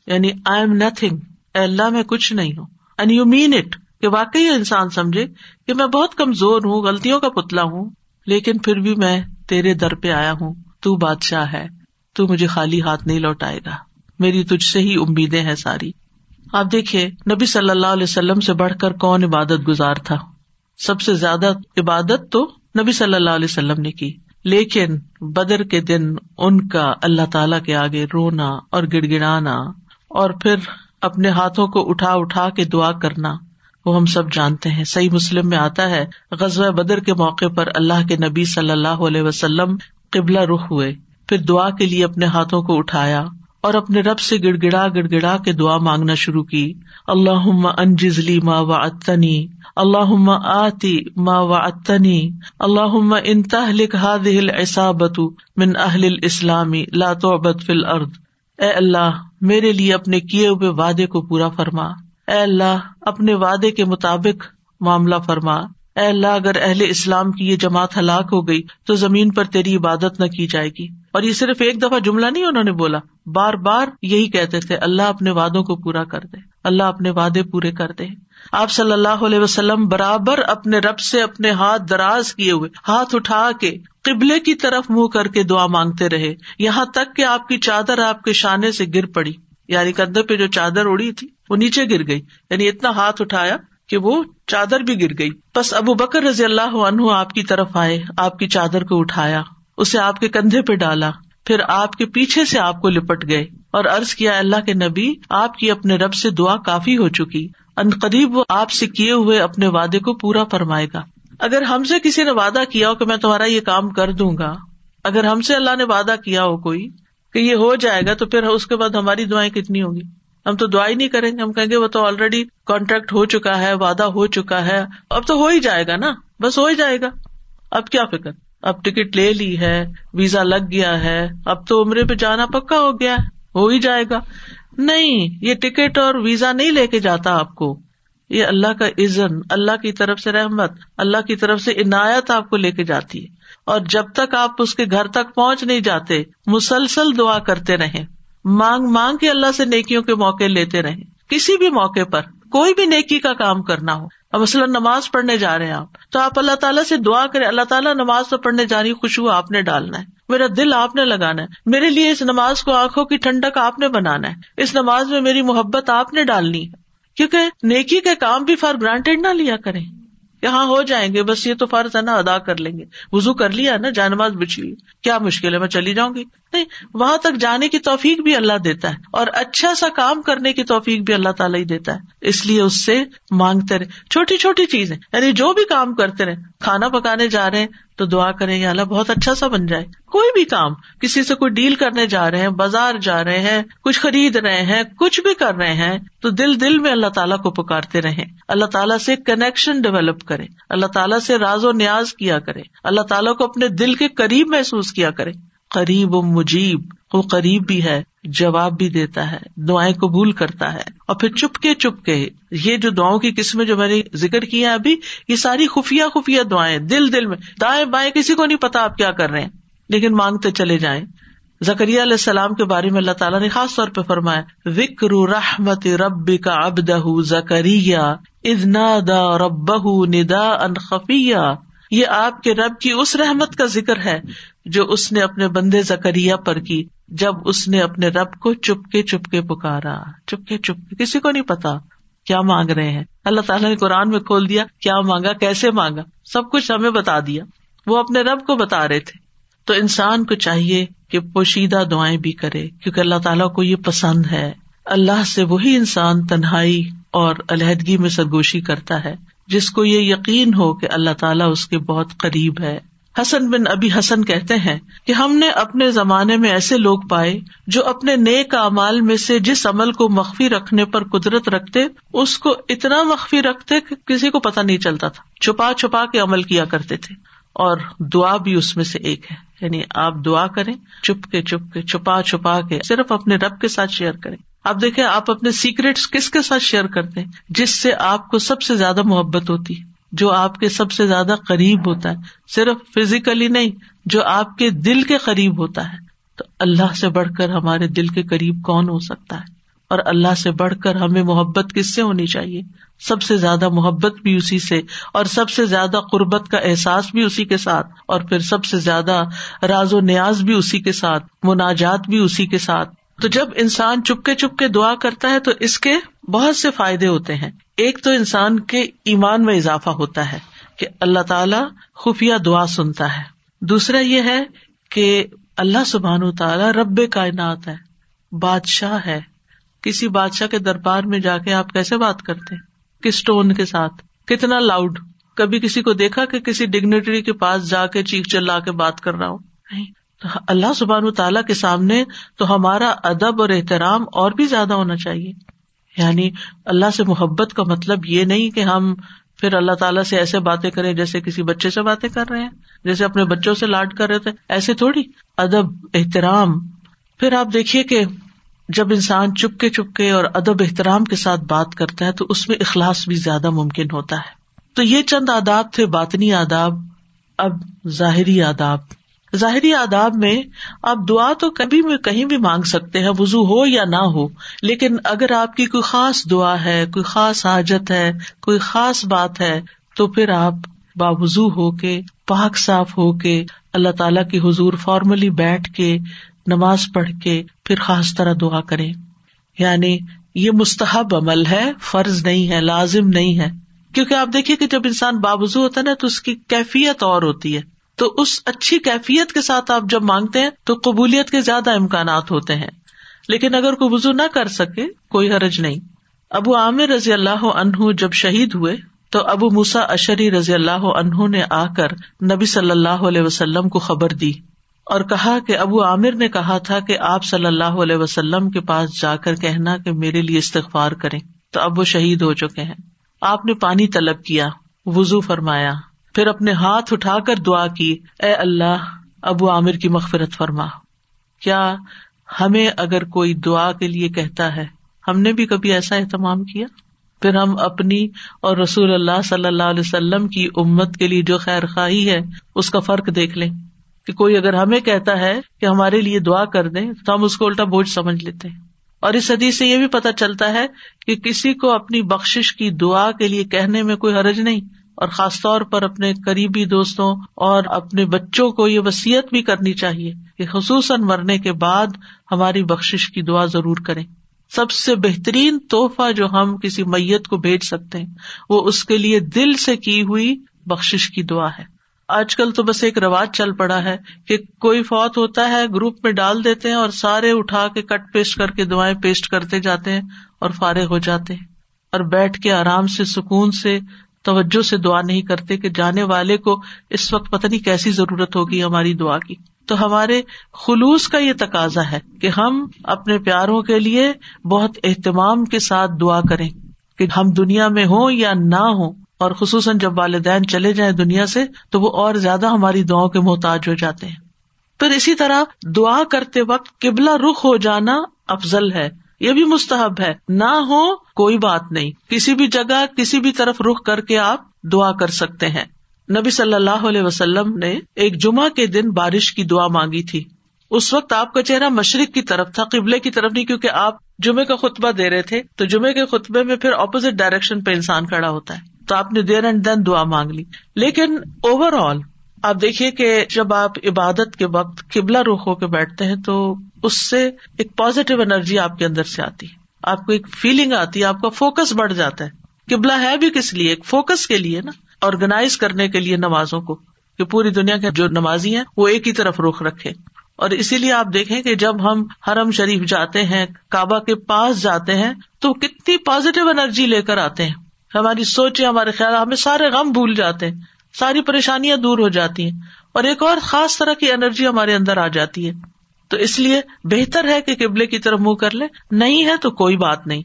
یعنی آئی ایم نتنگ اللہ میں کچھ نہیں ہوں۔ اینڈ یو مین اٹ کہ واقعی انسان سمجھے کہ میں بہت کمزور ہوں، غلطیوں کا پتلا ہوں، لیکن پھر بھی میں تیرے در پہ آیا ہوں۔ تو بادشاہ ہے، تو مجھے خالی ہاتھ نہیں لوٹائے گا۔ میری تجھ سے ہی امیدیں ہیں ساری۔ آپ دیکھیے، نبی صلی اللہ علیہ وسلم سے بڑھ کر کون عبادت گزار تھا؟ سب سے زیادہ عبادت تو نبی صلی اللہ علیہ وسلم نے کی۔ لیکن بدر کے دن ان کا اللہ تعالی کے آگے رونا اور گڑ گڑانا اور پھر اپنے ہاتھوں کو اٹھا اٹھا کے دعا کرنا، وہ ہم سب جانتے ہیں۔ صحیح مسلم میں آتا ہے، غزوہ بدر کے موقع پر اللہ کے نبی صلی اللہ علیہ وسلم قبلہ رخ ہوئے، پھر دعا کے لیے اپنے ہاتھوں کو اٹھایا اور اپنے رب سے گڑ گڑا گڑ گڑا کے دعا مانگنا شروع کی۔ اللہ انجزلی ما و اتنی اللہ آتی ما و اتنی اللہ انتہ لکھا دل من اہل اسلامی لاتوبت فل ارد اے اللہ، میرے لیے اپنے کیے ہوئے وعدے کو پورا فرما۔ اے اللہ، اپنے وعدے کے مطابق معاملہ فرما۔ اے اللہ، اگر اہل اسلام کی یہ جماعت ہلاک ہو گئی تو زمین پر تیری عبادت نہ کی جائے گی۔ اور یہ صرف ایک دفعہ جملہ نہیں انہوں نے بولا، بار بار یہی کہتے تھے، اللہ اپنے وادوں کو پورا کر دے، اللہ اپنے وعدے پورے کر دے۔ آپ صلی اللہ علیہ وسلم برابر اپنے رب سے اپنے ہاتھ دراز کیے ہوئے، ہاتھ اٹھا کے قبلے کی طرف منہ کر کے دعا مانگتے رہے۔ یہاں تک کہ آپ کی چادر آپ کے شانے سے گر پڑی۔ یعنی کندھے پہ جو چادر اڑی تھی، وہ نیچے گر گئی یعنی اتنا ہاتھ اٹھایا کہ وہ چادر بھی گر گئی۔ بس ابو بکر رضی اللہ عنہ آپ کی طرف آئے، آپ کی چادر کو اٹھایا، اسے آپ کے کندھے پہ ڈالا، پھر آپ کے پیچھے سے آپ کو لپٹ گئے اور ارض کیا اللہ کے نبی، آپ کی اپنے رب سے دعا کافی ہو چکی۔ ان قریب وہ آپ سے کیے ہوئے اپنے وعدے کو پورا فرمائے گا۔ اگر ہم سے کسی نے وعدہ کیا ہو کہ میں تمہارا یہ کام کر دوں گا، اگر ہم سے اللہ نے وعدہ کیا ہو کوئی کہ یہ ہو جائے گا، تو پھر اس کے بعد ہماری دعائیں کتنی ہوگی ہم تو دعا ہی نہیں کریں گے، ہم کہیں گے وہ تو آلریڈی کانٹریکٹ ہو چکا ہے، وعدہ ہو چکا ہے۔ اب تو ہو ہی جائے گا نا، بس ہو ہی جائے گا۔ اب کیا فکر؟ اب ٹکٹ لے لی ہے ویزا لگ گیا ہے۔ اب تو عمرے پہ جانا پکا ہو گیا ہے، ہو ہی جائے گا۔ نہیں، یہ ٹکٹ اور ویزا نہیں لے کے جاتا آپ کو۔ یہ اللہ کا عزن اللہ کی طرف سے رحمت، اللہ کی طرف سے عنایت آپ کو لے کے جاتی ہے۔ اور جب تک آپ اس کے گھر تک پہنچ نہیں جاتے، مسلسل دعا کرتے رہے مانگ مانگ کے اللہ سے نیکیوں کے موقع لیتے رہے کسی بھی موقع پر کوئی بھی نیکی کا کام کرنا ہو۔ اب مثلاً نماز پڑھنے جا رہے ہیں آپ، تو آپ اللہ تعالیٰ سے دعا کریں، اللہ تعالیٰ نماز تو پڑھنے جانی خوشبو آپ نے ڈالنا ہے۔ میرا دل آپ نے لگانا ہے۔ میرے لیے اس نماز کو آنکھوں کی ٹھنڈک آپ نے بنانا ہے۔ اس نماز میں میری محبت آپ نے ڈالنی ہے۔ کیونکہ نیکی کے کام بھی فار گرانٹیڈ نہ لیا کریں۔ یہاں ہو جائیں گے، بس یہ تو فرض ہے نا، ادا کر لیں گے۔ وزو کر لیا نا جانماز بچی ہوئی کیا مشکل ہے، میں چلی جاؤں گی؟ نہیں، وہاں تک جانے کی توفیق بھی اللہ دیتا ہے۔ اور اچھا سا کام کرنے کی توفیق بھی اللہ تعالیٰ ہی دیتا ہے۔ اس لیے اس سے مانگتے رہے۔ چھوٹی چھوٹی چیزیں یعنی جو بھی کام کرتے رہے، کھانا پکانے جا رہے ہیں تو دعا کریں یا اللہ، بہت اچھا سا بن جائے۔ کوئی بھی کام، کسی سے کوئی ڈیل کرنے جا رہے ہیں، بازار جا رہے ہیں، کچھ خرید رہے ہیں، کچھ بھی کر رہے ہیں، تو دل دل میں اللہ تعالیٰ کو پکارتے رہے اللہ تعالیٰ سے کنیکشن ڈیولپ کرے اللہ تعالیٰ سے راز و نیاز کیا کرے اللہ تعالیٰ کو اپنے دل کے قریب محسوس کیا کرے قریب و مجیب، وہ قریب بھی ہے۔ جواب بھی دیتا ہے، دعائیں قبول کرتا ہے۔ اور پھر چپ کے چپ کے یہ جو دعاؤں کی قسمیں جو میں نے ذکر کیا ابھی، یہ ساری خفیہ خفیہ دعائیں، دل دل میں، دائیں بائیں کسی کو نہیں پتا آپ کیا کر رہے ہیں۔ لیکن مانگتے چلے جائیں۔ زکریہ علیہ السلام کے بارے میں اللہ تعالیٰ نے خاص طور پہ فرمایا وکر رحمت رب کا ابدہ زکریہ ادنا دا رب ندا ان خفیہ۔ یہ آپ کے رب کی اس رحمت کا ذکر ہے جو اس نے اپنے بندے زکریہ پر کی جب اس نے اپنے رب کو چپ کے چپ کے پکارا۔ چپ کے چپ کے کسی کو نہیں پتا کیا مانگ رہے ہیں۔ اللہ تعالیٰ نے قرآن میں کھول دیا، کیا مانگا، کیسے مانگا؟ سب کچھ ہمیں بتا دیا۔ وہ اپنے رب کو بتا رہے تھے۔ تو انسان کو چاہیے کہ پوشیدہ دعائیں بھی کرے، کیونکہ اللہ تعالیٰ کو یہ پسند ہے۔ اللہ سے وہی انسان تنہائی اور علیحدگی میں سرگوشی کرتا ہے۔ جس کو یہ یقین ہو کہ اللہ تعالیٰ اس کے بہت قریب ہے۔ حسن بن ابھی حسن کہتے ہیں کہ ہم نے اپنے زمانے میں ایسے لوگ پائے جو اپنے نیک امال میں سے جس عمل کو مخفی رکھنے پر قدرت رکھتے، اس کو اتنا مخفی رکھتے کہ کسی کو پتا نہیں چلتا تھا۔ چھپا چھپا کے عمل کیا کرتے تھے اور دعا بھی اس میں سے ایک ہے۔ یعنی آپ دعا کریں، چپ کے چپ کے، چھپا چھپا کے، صرف اپنے رب کے ساتھ شیئر کریں۔ آپ دیکھیں، آپ اپنے سیکریٹ کس کے ساتھ شیئر کرتے ہیں؟ جس سے آپ کو سب سے زیادہ محبت ہوتی ہے، جو آپ کے سب سے زیادہ قریب ہوتا ہے۔ صرف فزیکلی نہیں، جو آپ کے دل کے قریب ہوتا ہے۔ تو اللہ سے بڑھ کر ہمارے دل کے قریب کون ہو سکتا ہے؟ اور اللہ سے بڑھ کر ہمیں محبت کس سے ہونی چاہیے؟ سب سے زیادہ محبت بھی اسی سے اور سب سے زیادہ قربت کا احساس بھی اسی کے ساتھ اور پھر سب سے زیادہ راز و نیاز بھی اسی کے ساتھ، مناجات بھی اسی کے ساتھ۔ تو جب انسان چپکے چپکے دعا کرتا ہے تو اس کے بہت سے فائدے ہوتے ہیں۔ ایک تو انسان کے ایمان میں اضافہ ہوتا ہے کہ اللہ تعالی خفیہ دعا سنتا ہے۔ دوسرا یہ ہے کہ اللہ سبحان تعالیٰ رب کائنات ہے، بادشاہ ہے۔ کسی بادشاہ کے دربار میں جا کے آپ کیسے بات کرتے کس ٹون کے ساتھ؟ کتنا لاؤڈ کبھی کسی کو دیکھا کہ کسی ڈگنیٹری کے پاس جا کے چیخ چلا کے بات کر رہا ہوں نہیں۔ اللہ سبحان تعالیٰ کے سامنے تو ہمارا ادب اور احترام اور بھی زیادہ ہونا چاہیے۔ یعنی اللہ سے محبت کا مطلب یہ نہیں کہ ہم پھر اللہ تعالیٰ سے ایسے باتیں کریں جیسے کسی بچے سے باتیں کر رہے ہیں، جیسے اپنے بچوں سے لاڈ کر رہے تھے، ایسے تھوڑی۔ ادب، احترام۔ پھر آپ دیکھیے کہ جب انسان چپکے چپکے اور ادب احترام کے ساتھ بات کرتا ہے تو اس میں اخلاص بھی زیادہ ممکن ہوتا ہے۔ تو یہ چند آداب تھے، باطنی آداب، اب ظاہری آداب۔ ظاہری آداب میں آپ دعا تو کبھی بھی کہیں بھی مانگ سکتے ہیں وزو ہو یا نہ ہو، لیکن اگر آپ کی کوئی خاص دعا ہے، کوئی خاص حاجت ہے، کوئی خاص بات ہے، تو پھر آپ باوضو ہو کے، پاک صاف ہو کے، اللہ تعالی کی حضور فارملی بیٹھ کے نماز پڑھ کے پھر خاص طرح دعا کرے۔ یعنی یہ مستحب عمل ہے، فرض نہیں ہے، لازم نہیں ہے۔ کیونکہ آپ دیکھیے کہ جب انسان بابزو ہوتا ہے نا، تو اس کی کیفیت اور ہوتی ہے۔ تو اس اچھی کیفیت کے ساتھ آپ جب مانگتے ہیں، تو قبولیت کے زیادہ امکانات ہوتے ہیں۔ لیکن اگر کوئی وزو نہ کر سکے، کوئی حرج نہیں۔ ابو عامر رضی اللہ عنہ جب شہید ہوئے، تو ابو موسا اشری رضی اللہ عنہ نے آ کر نبی صلی اللہ علیہ وسلم کو خبر دی۔ اور کہا کہ ابو عامر نے کہا تھا کہ آپ صلی اللہ علیہ وسلم کے پاس جا کر کہنا کہ میرے لیے استغفار کرے تو اب وہ شہید ہو چکے ہیں۔ آپ نے پانی طلب کیا وزو فرمایا، پھر اپنے ہاتھ اٹھا کر دعا کی، اے اللہ، ابو عامر کی مغفرت فرما۔ کیا ہمیں اگر کوئی دعا کے لیے کہتا ہے، ہم نے بھی کبھی ایسا اہتمام کیا؟ پھر ہم اپنی اور رسول اللہ صلی اللہ علیہ وسلم کی امت کے لیے جو خیر خواہی ہے، اس کا فرق دیکھ لیں۔ کہ کوئی اگر ہمیں کہتا ہے کہ ہمارے لیے دعا کر دیں تو ہم اس کو الٹا بوجھ سمجھ لیتے ہیں۔ اور اس حدیث سے یہ بھی پتا چلتا ہے کہ کسی کو اپنی بخش کی دعا کے لیے کہنے میں کوئی حرج نہیں، اور خاص طور پر اپنے قریبی دوستوں اور اپنے بچوں کو یہ وسیعت بھی کرنی چاہیے کہ خصوصاً مرنے کے بعد ہماری بخش کی دعا ضرور کریں۔ سب سے بہترین تحفہ جو ہم کسی میت کو بھیج سکتے ہیں، وہ اس کے لیے دل سے کی ہوئی بخش کی دعا ہے۔ آج کل تو بس ایک رواج چل پڑا ہے کہ کوئی فوت ہوتا ہے، گروپ میں ڈال دیتے ہیں اور سارے اٹھا کے کٹ پیسٹ کر کے دعائیں پیسٹ کرتے جاتے ہیں اور فارغ ہو جاتے ہیں اور بیٹھ کے آرام سے، سکون سے، توجہ سے دعا نہیں کرتے کہ جانے والے کو اس وقت پتہ نہیں کیسی ضرورت ہوگی ہماری دعا کی۔ تو ہمارے خلوص کا یہ تقاضا ہے کہ ہم اپنے پیاروں کے لیے بہت اہتمام کے ساتھ دعا کریں کہ ہم دنیا میں ہوں یا نہ ہوں اور خصوصاً جب والدین چلے جائیں دنیا سے تو وہ اور زیادہ ہماری دعاؤں کے محتاج ہو جاتے ہیں۔ پھر اسی طرح دعا کرتے وقت قبلہ رخ ہو جانا افضل ہے، یہ بھی مستحب ہے۔ نہ ہو کوئی بات نہیں۔ کسی بھی جگہ کسی بھی طرف رخ کر کے آپ دعا کر سکتے ہیں۔ نبی صلی اللہ علیہ وسلم نے ایک جمعہ کے دن بارش کی دعا مانگی تھی۔ اس وقت آپ کا چہرہ مشرق کی طرف تھا، قبلے کی طرف نہیں، کیونکہ آپ جمعے کا خطبہ دے رہے تھے۔ تو جمعے کے خطبے میں پھر اپوزٹ ڈائریکشن پہ انسان کھڑا ہوتا ہے۔ تو آپ نے دیر اینڈ دین دعا مانگ لی۔ لیکن اوور آل آپ دیکھیے کہ جب آپ عبادت کے وقت قبلہ رخ ہو کے بیٹھتے ہیں تو اس سے ایک پازیٹو انرجی آپ کے اندر سے آتی۔ ہے آپ کو ایک فیلنگ آتی ہے آپ کا فوکس بڑھ جاتا ہے۔ قبلہ ہے بھی کس لیے؟ ایک فوکس کے لیے نا۔ آرگنائز کرنے کے لیے نمازوں کو۔ کہ پوری دنیا کے جو نمازی ہیں، وہ ایک ہی طرف رخ رکھے۔ اور اسی لیے آپ دیکھیں کہ جب ہم حرم شریف جاتے ہیں، کعبہ کے پاس جاتے ہیں، تو کتنی پازیٹو انرجی لے کر آتے ہیں۔ ہماری سوچے ہمارے خیال، ہمیں سارے غم بھول جاتے ہیں، ساری پریشانیاں دور ہو جاتی ہیں، اور ایک اور خاص طرح کی انرجی ہمارے اندر آ جاتی ہے۔ تو اس لیے بہتر ہے کہ قبلے کی طرف منہ کر لے نہیں ہے تو کوئی بات نہیں۔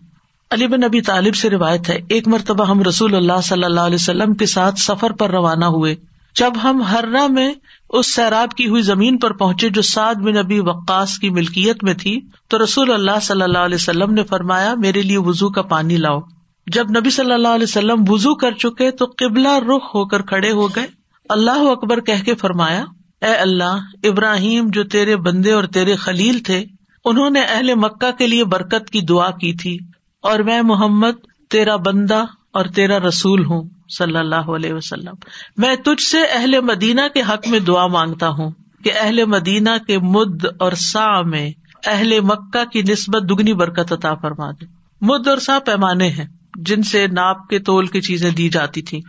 علی بن نبی طالب سے روایت ہے، ایک مرتبہ ہم رسول اللہ صلی اللہ علیہ وسلم کے ساتھ سفر پر روانہ ہوئے۔ جب ہم ہررا میں اس سیراب کی ہوئی زمین پر پہنچے جو سعد بن نبی وقاص کی ملکیت میں تھی، تو رسول اللہ صلی اللہ علیہ وسلم نے فرمایا، میرے لیے وزو کا پانی لاؤ۔ جب نبی صلی اللہ علیہ وسلم وزو کر چکے تو قبلہ رخ ہو کر کھڑے ہو گئے۔ اللہ اکبر کہہ کے فرمایا، اے اللہ، ابراہیم جو تیرے بندے اور تیرے خلیل تھے، انہوں نے اہل مکہ کے لیے برکت کی دعا کی تھی۔ اور میں محمد، تیرا بندہ اور تیرا رسول ہوں، صلی اللہ علیہ وسلم۔ میں تجھ سے اہل مدینہ کے حق میں دعا مانگتا ہوں کہ اہل مدینہ کے مد اور سا میں اہل مکہ کی نسبت دگنی برکت عطا فرما دے۔ مد اور سا پیمانے ہیں۔ جن سے ناپ کے تول کی چیزیں دی جاتی تھی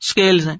اسکیل ہیں۔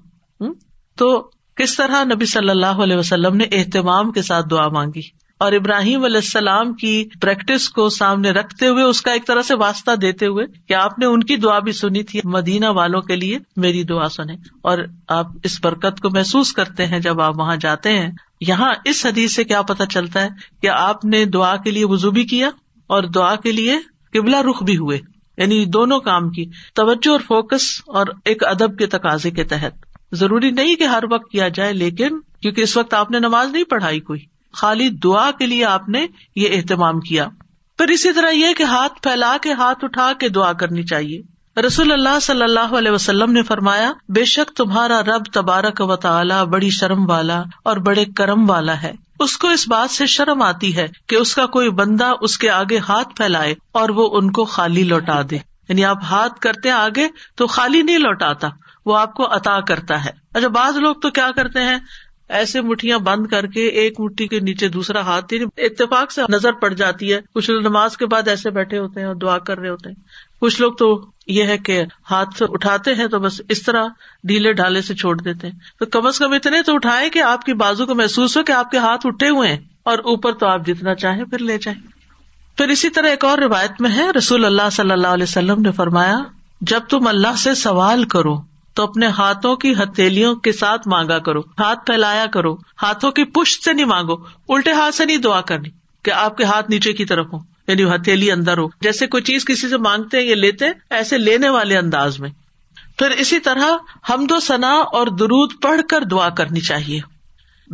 تو کس طرح نبی صلی اللہ علیہ وسلم نے اہتمام کے ساتھ دعا مانگی؟ اور ابراہیم علیہ السلام کی پریکٹس کو سامنے رکھتے ہوئے اس کا ایک طرح سے واسطہ دیتے ہوئے کہ آپ نے ان کی دعا بھی سنی تھی؟ مدینہ والوں کے لیے میری دعا سنیں۔ اور آپ اس برکت کو محسوس کرتے ہیں جب آپ وہاں جاتے ہیں۔ یہاں اس حدیث سے کیا پتا چلتا ہے کہ آپ نے دعا کے لیے وزو بھی کیا اور دعا کے لیے قبلہ رخ بھی ہوئے۔ یعنی دونوں کام کی، توجہ اور فوکس اور ایک ادب کے تقاضے کے تحت۔ ضروری نہیں کہ ہر وقت کیا جائے، لیکن کیونکہ اس وقت آپ نے نماز نہیں پڑھائی کوئی۔ خالی دعا کے لیے آپ نے یہ اہتمام کیا۔ پھر اسی طرح یہ کہ ہاتھ پھیلا کے ہاتھ اٹھا کے دعا کرنی چاہیے۔ رسول اللہ صلی اللہ علیہ وسلم نے فرمایا، بے شک تمہارا رب تبارک و تعالی بڑی شرم والا اور بڑے کرم والا ہے۔ اس کو اس بات سے شرم آتی ہے کہ اس کا کوئی بندہ اس کے آگے ہاتھ پھیلائے اور وہ ان کو خالی لوٹا دے۔ یعنی آپ ہاتھ کرتے آگے تو خالی نہیں لوٹاتا، وہ آپ کو عطا کرتا ہے۔ اچھا بعض لوگ تو کیا کرتے ہیں؟ ایسے مٹھیاں بند کر کے ایک مٹھی کے نیچے دوسرا ہاتھ یعنی اتفاق سے نظر پڑ جاتی ہے۔ کچھ لوگ نماز کے بعد ایسے بیٹھے ہوتے ہیں اور دعا کر رہے ہوتے ہیں۔ کچھ لوگ تو یہ ہے کہ ہاتھ اٹھاتے ہیں تو بس اس طرح ڈھیلے ڈھالے سے چھوڑ دیتے ہیں۔ تو کم از کم اتنے تو اٹھائے کہ آپ کی بازو کو محسوس ہو کہ آپ کے ہاتھ اٹھے ہوئے ہیں اور اوپر تو آپ جتنا چاہیں پھر لے جائیں۔ پھر اسی طرح ایک اور روایت میں ہے، رسول اللہ صلی اللہ علیہ وسلم نے فرمایا، جب تم اللہ سے سوال کرو تو اپنے ہاتھوں کی ہتھیلیوں کے ساتھ مانگا کرو۔ ہاتھ پھیلایا کرو۔ ہاتھوں کی پشت سے نہیں مانگو۔ الٹے ہاتھ سے نہیں دعا کرنی کہ آپ کے ہاتھ نیچے کی طرف ہو یعنی ہتھیلی اندر ہو۔ جیسے کوئی چیز کسی سے مانگتے ہیں یا لیتے ایسے لینے والے انداز میں۔ پھر اسی طرح حمد و ثنا اور درود پڑھ کر دعا کرنی چاہیے۔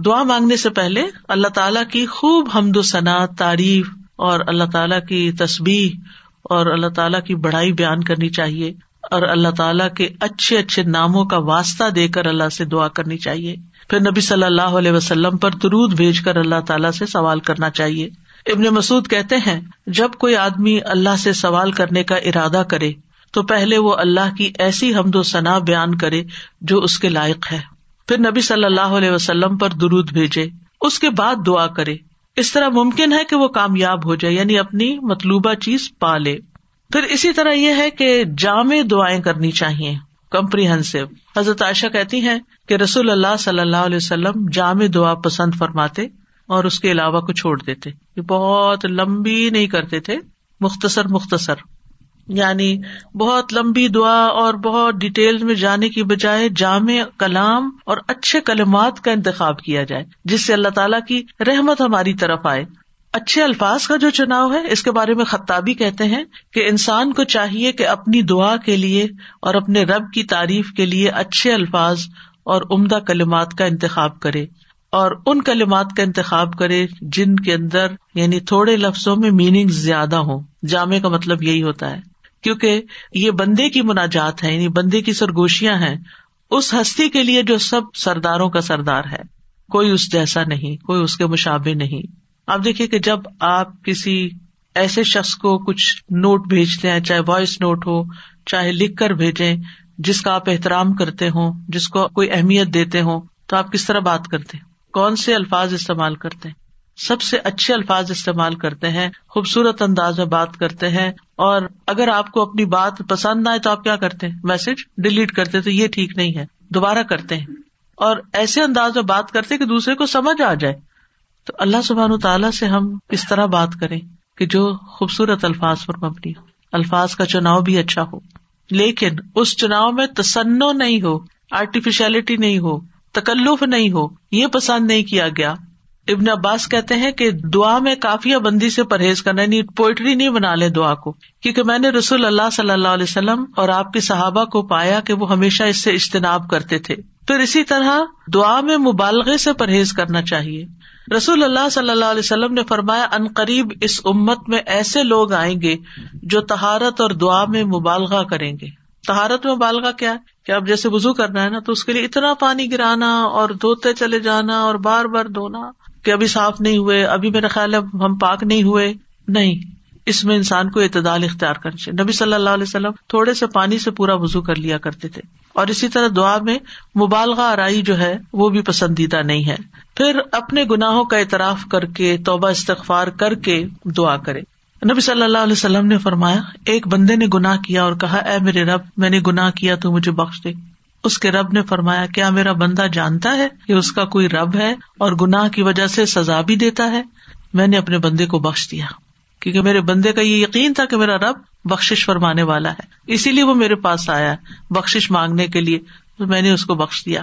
دعا مانگنے سے پہلے اللہ تعالیٰ کی خوب حمد و ثنا تعریف اور اللہ تعالیٰ کی تصبیح اور اللہ تعالیٰ کی بڑائی بیان کرنی چاہیے۔ اور اللہ تعالیٰ کے اچھے اچھے ناموں کا واسطہ دے کر اللہ سے دعا کرنی چاہیے۔ پھر نبی صلی اللہ علیہ وسلم پر درود بھیج کر اللہ تعالیٰ سے سوال کرنا چاہیے۔ ابن مسعد کہتے ہیں، جب کوئی آدمی اللہ سے سوال کرنے کا ارادہ کرے، تو پہلے وہ اللہ کی ایسی حمد و ثنا بیان کرے جو اس کے لائق ہے۔ پھر نبی صلی اللہ علیہ وسلم پر درود بھیجے، اس کے بعد دعا کرے۔ اس طرح ممکن ہے کہ وہ کامیاب ہو جائے یعنی اپنی مطلوبہ چیز پا لے۔ پھر اسی طرح یہ ہے کہ جامع دعائیں کرنی چاہیے کمپریہنسو حضرت عائشہ کہتی ہیں کہ رسول اللہ صلی اللہ علیہ وسلم جامع دعا پسند فرماتے اور اس کے علاوہ کو چھوڑ دیتے۔ یہ بہت لمبی نہیں کرتے تھے، مختصر مختصر۔ یعنی بہت لمبی دعا اور بہت ڈیٹیل میں جانے کی بجائے جامع کلام اور اچھے کلمات کا انتخاب کیا جائے، جس سے اللہ تعالیٰ کی رحمت ہماری طرف آئے۔ اچھے الفاظ کا جو چناؤ ہے، اس کے بارے میں خطابی کہتے ہیں کہ انسان کو چاہیے کہ اپنی دعا کے لیے اور اپنے رب کی تعریف کے لیے اچھے الفاظ اور عمدہ کلمات کا انتخاب کرے۔ اور ان کلمات کا انتخاب کرے جن کے اندر یعنی تھوڑے لفظوں میں میننگ زیادہ ہو جامع کا مطلب یہی ہوتا ہے۔ کیونکہ یہ بندے کی مناجات ہے یعنی بندے کی سرگوشیاں ہیں۔ اس ہستی کے لیے جو سب سرداروں کا سردار ہے۔ کوئی اس جیسا نہیں، کوئی اس کے مشابے نہیں۔ آپ دیکھیے کہ جب آپ کسی ایسے شخص کو کچھ نوٹ بھیجتے ہیں، چاہے وائس نوٹ ہو، چاہے لکھ کر بھیجیں، جس کا آپ احترام کرتے ہوں، جس کو کوئی اہمیت دیتے ہوں، تو آپ کس طرح بات کرتے کون سے الفاظ استعمال کرتے ہیں؟ سب سے اچھے الفاظ استعمال کرتے ہیں، خوبصورت انداز میں بات کرتے ہیں، اور اگر آپ کو اپنی بات پسند نہ آئے تو آپ کیا کرتے ہیں؟ میسج ڈیلیٹ کرتے تو یہ ٹھیک نہیں ہے، دوبارہ کرتے ہیں۔ اور ایسے انداز میں بات کرتے کہ دوسرے کو سمجھ آ جائے۔ تو اللہ سبحان تعالیٰ سے ہم کس طرح بات کریں کہ جو خوبصورت الفاظ پر مبنی ہو۔ الفاظ کا چناؤ بھی اچھا ہو۔ لیکن اس چناؤ میں تسنو نہیں ہو آرٹیفیشلٹی نہیں ہو، تکلف نہیں ہو۔ یہ پسند نہیں کیا گیا۔ ابن عباس کہتے ہیں کہ دعا میں کافی بندی سے پرہیز کرنا یعنی پوئٹری نہیں بنا لے دعا کو۔ کیونکہ میں نے رسول اللہ صلی اللہ علیہ وسلم اور آپ کے صحابہ کو پایا کہ وہ ہمیشہ اس سے اجتناب کرتے تھے۔ پھر اسی طرح دعا میں مبالغے سے پرہیز کرنا چاہیے۔ رسول اللہ صلی اللہ علیہ وسلم نے فرمایا، ان قریب اس امت میں ایسے لوگ آئیں گے جو تہارت اور دعا میں مبالغہ کریں گے۔ تہارت میں مبالغہ کیا کہ اب جیسے وزو کرنا ہے نا، تو اس کے لیے اتنا پانی گرانا اور دھوتے چلے جانا اور بار بار دھونا کہ ابھی صاف نہیں ہوئے، ابھی میرا خیال ہے ہم پاک نہیں ہوئے۔ نہیں۔ اس میں انسان کو اعتدال اختیار کرنا چاہیے۔ نبی صلی اللہ علیہ وسلم تھوڑے سے پانی سے پورا وزو کر لیا کرتے تھے۔ اور اسی طرح دعا میں مبالغہ آرائی جو ہے وہ بھی پسندیدہ نہیں ہے۔ پھر اپنے گناہوں کا اعتراف کر کے، توبہ استغفار کر کے دعا کرے۔ نبی صلی اللہ علیہ وسلم نے فرمایا، ایک بندے نے گناہ کیا اور کہا، اے میرے رب، میں نے گناہ کیا، تو مجھے بخش دے۔ اس کے رب نے فرمایا، کیا میرا بندہ جانتا ہے کہ اس کا کوئی رب ہے اور گناہ کی وجہ سے سزا بھی دیتا ہے؟ میں نے اپنے بندے کو بخش دیا۔ کیونکہ میرے بندے کا یہ یقین تھا کہ میرا رب بخش فرمانے والا ہے۔ اسی لیے وہ میرے پاس آیا بخش مانگنے کے لیے۔ تو میں نے اس کو بخش دیا۔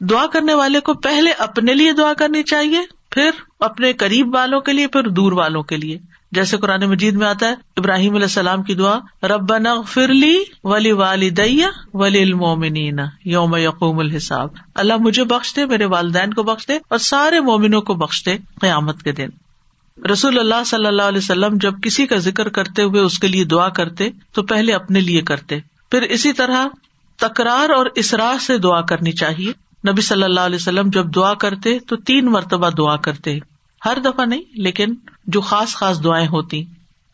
دعا کرنے والے کو پہلے اپنے لیے دعا کرنی چاہیے، پھر اپنے قریب والوں کے لیے، پھر دور والوں کے لیے۔ جیسے قرآن مجید میں آتا ہے، ابراہیم علیہ السلام کی دعا رب فرلی ولی والی دیا ولی المومنین یوم یقوم الحساب۔ اللہ مجھے بخش دے، میرے والدین کو بخش دے اور سارے مومنوں کو بخش دے قیامت کے دن۔ رسول اللہ صلی اللہ علیہ وسلم جب کسی کا ذکر کرتے ہوئے اس کے لیے دعا کرتے، تو پہلے اپنے لیے کرتے۔ پھر اسی طرح تکرار اور اسرار سے دعا کرنی چاہیے۔ نبی صلی اللہ علیہ وسلم جب دعا کرتے، تو تین مرتبہ دعا کرتے۔ ہر دفعہ نہیں، لیکن جو خاص خاص دعائیں ہوتی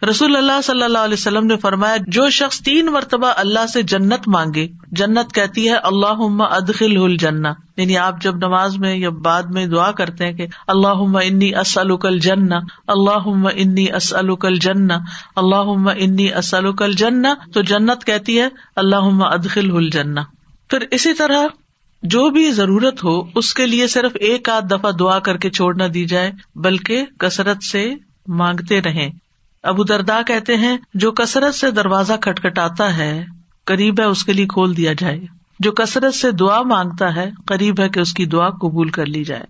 رسول اللہ صلی اللہ علیہ وسلم نے فرمایا، جو شخص تین مرتبہ اللہ سے جنت مانگے، جنت کہتی ہے اللہ ادخل الجنا یعنی آپ جب نماز میں یا بعد میں دعا کرتے ہیں کہ اللہ انی اسلکل جن اللہ انی اسلکل جن اللہ انی اسلکل جن تو جنت کہتی ہے اللہ ادخل الجنا پھر اسی طرح جو بھی ضرورت ہو، اس کے لیے صرف ایک آدھ دفعہ دعا کر کے چھوڑ نہ دی جائے، بلکہ کثرت سے مانگتے رہیں۔ ابو دردا کہتے ہیں، جو کثرت سے دروازہ کھٹکھٹاتا ہے، قریب ہے اس کے لیے کھول دیا جائے۔ جو کثرت سے دعا مانگتا ہے، قریب ہے کہ اس کی دعا قبول کر لی جائے۔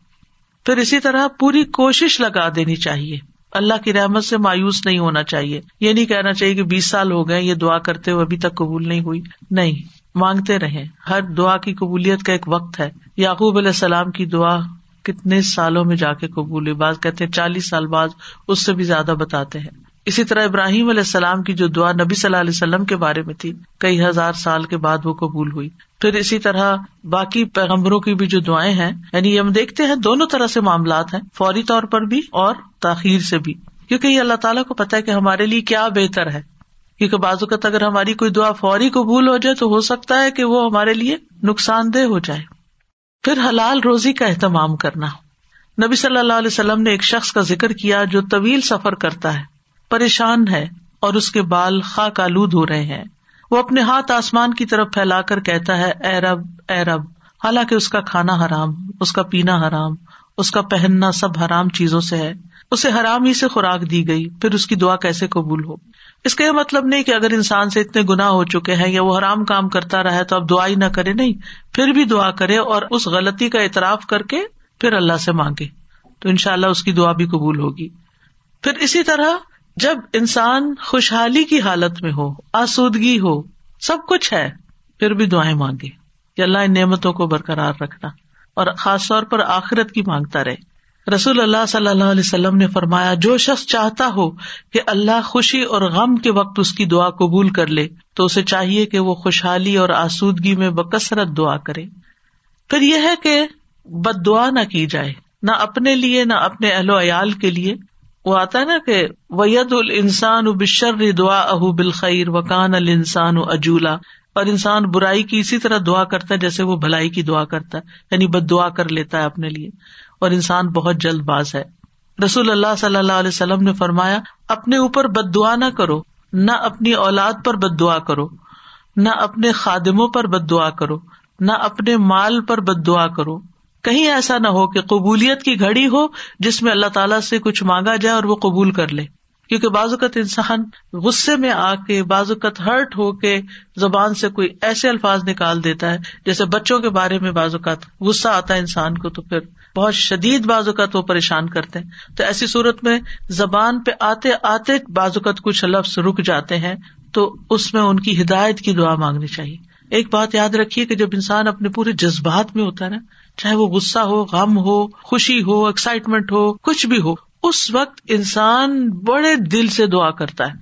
پھر اسی طرح پوری کوشش لگا دینی چاہیے۔ اللہ کی رحمت سے مایوس نہیں ہونا چاہیے۔ یہ نہیں کہنا چاہیے کہ بیس سال ہو گئے یہ دعا کرتے ہوئے ابھی تک قبول نہیں ہوئی۔ نہیں، مانگتے رہے ہر دعا کی قبولیت کا ایک وقت ہے۔ یعقوب علیہ السلام کی دعا کتنے سالوں میں جا کے قبول ہوئی؟ بعض کہتے ہیں چالیس سال بعد اس سے بھی زیادہ بتاتے ہیں۔ اسی طرح ابراہیم علیہ السلام کی جو دعا نبی صلی اللہ علیہ وسلم کے بارے میں تھی، کئی ہزار سال کے بعد وہ قبول ہوئی۔ پھر اسی طرح باقی پیغمبروں کی بھی جو دعائیں ہیں یعنی ہم دیکھتے ہیں دونوں طرح سے معاملات ہیں، فوری طور پر بھی اور تاخیر سے بھی۔ کیونکہ یہ اللہ تعالیٰ کو پتا ہے کہ ہمارے لیے کیا بہتر ہے۔ کیونکہ بعض اوقات اگر ہماری کوئی دعا فوری قبول ہو جائے تو ہو سکتا ہے کہ وہ ہمارے لیے نقصان دہ ہو جائے۔ پھر حلال روزی کا اہتمام کرنا۔ نبی صلی اللہ علیہ وسلم نے ایک شخص کا ذکر کیا جو طویل سفر کرتا ہے۔ پریشان ہے اور اس کے بال خاک آلود ہو رہے ہیں۔ وہ اپنے ہاتھ آسمان کی طرف پھیلا کر کہتا ہے، اے رب اے رب، حالانکہ اس کا کھانا حرام، اس کا پینا حرام، اس کا پہننا سب حرام چیزوں سے ہے۔ اسے حرام ہی سے خوراک دی گئی، پھر اس کی دعا کیسے قبول ہو؟ اس کا یہ مطلب نہیں کہ اگر انسان سے اتنے گنا ہو چکے ہیں یا وہ حرام کام کرتا رہے تو اب دعا ہی نہ کرے، نہیں، پھر بھی دعا کرے اور اس غلطی کا اعتراف کر کے پھر اللہ سے مانگے۔ تو ان شاء اللہ اس کی دعا بھی قبول ہوگی۔ پھر اسی طرح جب انسان خوشحالی کی حالت میں ہو، آسودگی ہو، سب کچھ ہے، پھر بھی دعائیں مانگے۔ کہ اللہ ان نعمتوں کو برقرار رکھنا۔ اور خاص طور پر آخرت کی مانگتا رہے۔ رسول اللہ صلی اللہ علیہ وسلم نے فرمایا، جو شخص چاہتا ہو کہ اللہ خوشی اور غم کے وقت اس کی دعا قبول کر لے، تو اسے چاہیے کہ وہ خوشحالی اور آسودگی میں بکثرت دعا کرے۔ پھر یہ ہے کہ بد دعا نہ کی جائے، نہ اپنے لیے، نہ اپنے اہل و عیال کے لیے۔ وہ آتا ہے نا کہ وید ال انسان بشر دعا اہ بالخیر وکان ال انسان اجولا اور انسان برائی کی اسی طرح دعا کرتا ہے جیسے وہ بھلائی کی دعا کرتا ہے یعنی بد دعا کر لیتا ہے اپنے لیے۔ اور انسان بہت جلد باز ہے۔ رسول اللہ صلی اللہ علیہ وسلم نے فرمایا، اپنے اوپر بد دعا نہ کرو، نہ اپنی اولاد پر بد دعا کرو، نہ اپنے خادموں پر بد دعا کرو، نہ اپنے مال پر بد دعا کرو۔ کہیں ایسا نہ ہو کہ قبولیت کی گھڑی ہو جس میں اللہ تعالیٰ سے کچھ مانگا جائے اور وہ قبول کر لے۔ کیونکہ بعض اوقات انسان غصے میں آ کے بعض اوقات ہرٹ ہو کے زبان سے کوئی ایسے الفاظ نکال دیتا ہے جیسے بچوں کے بارے میں بعض اوقات غصہ آتا ہے انسان کو تو پھر بہت شدید بعض اوقات وہ پریشان کرتے ہیں۔ تو ایسی صورت میں زبان پہ آتے آتے بعض اوقات کچھ لفظ رک جاتے ہیں تو اس میں ان کی ہدایت کی دعا مانگنی چاہیے۔ ایک بات یاد رکھیے کہ جب انسان اپنے پورے جذبات میں ہوتا ہے نا چاہے وہ غصہ ہو، غم ہو، خوشی ہو ایکسائٹمنٹ ہو، کچھ بھی ہو، اس وقت انسان بڑے دل سے دعا کرتا ہے۔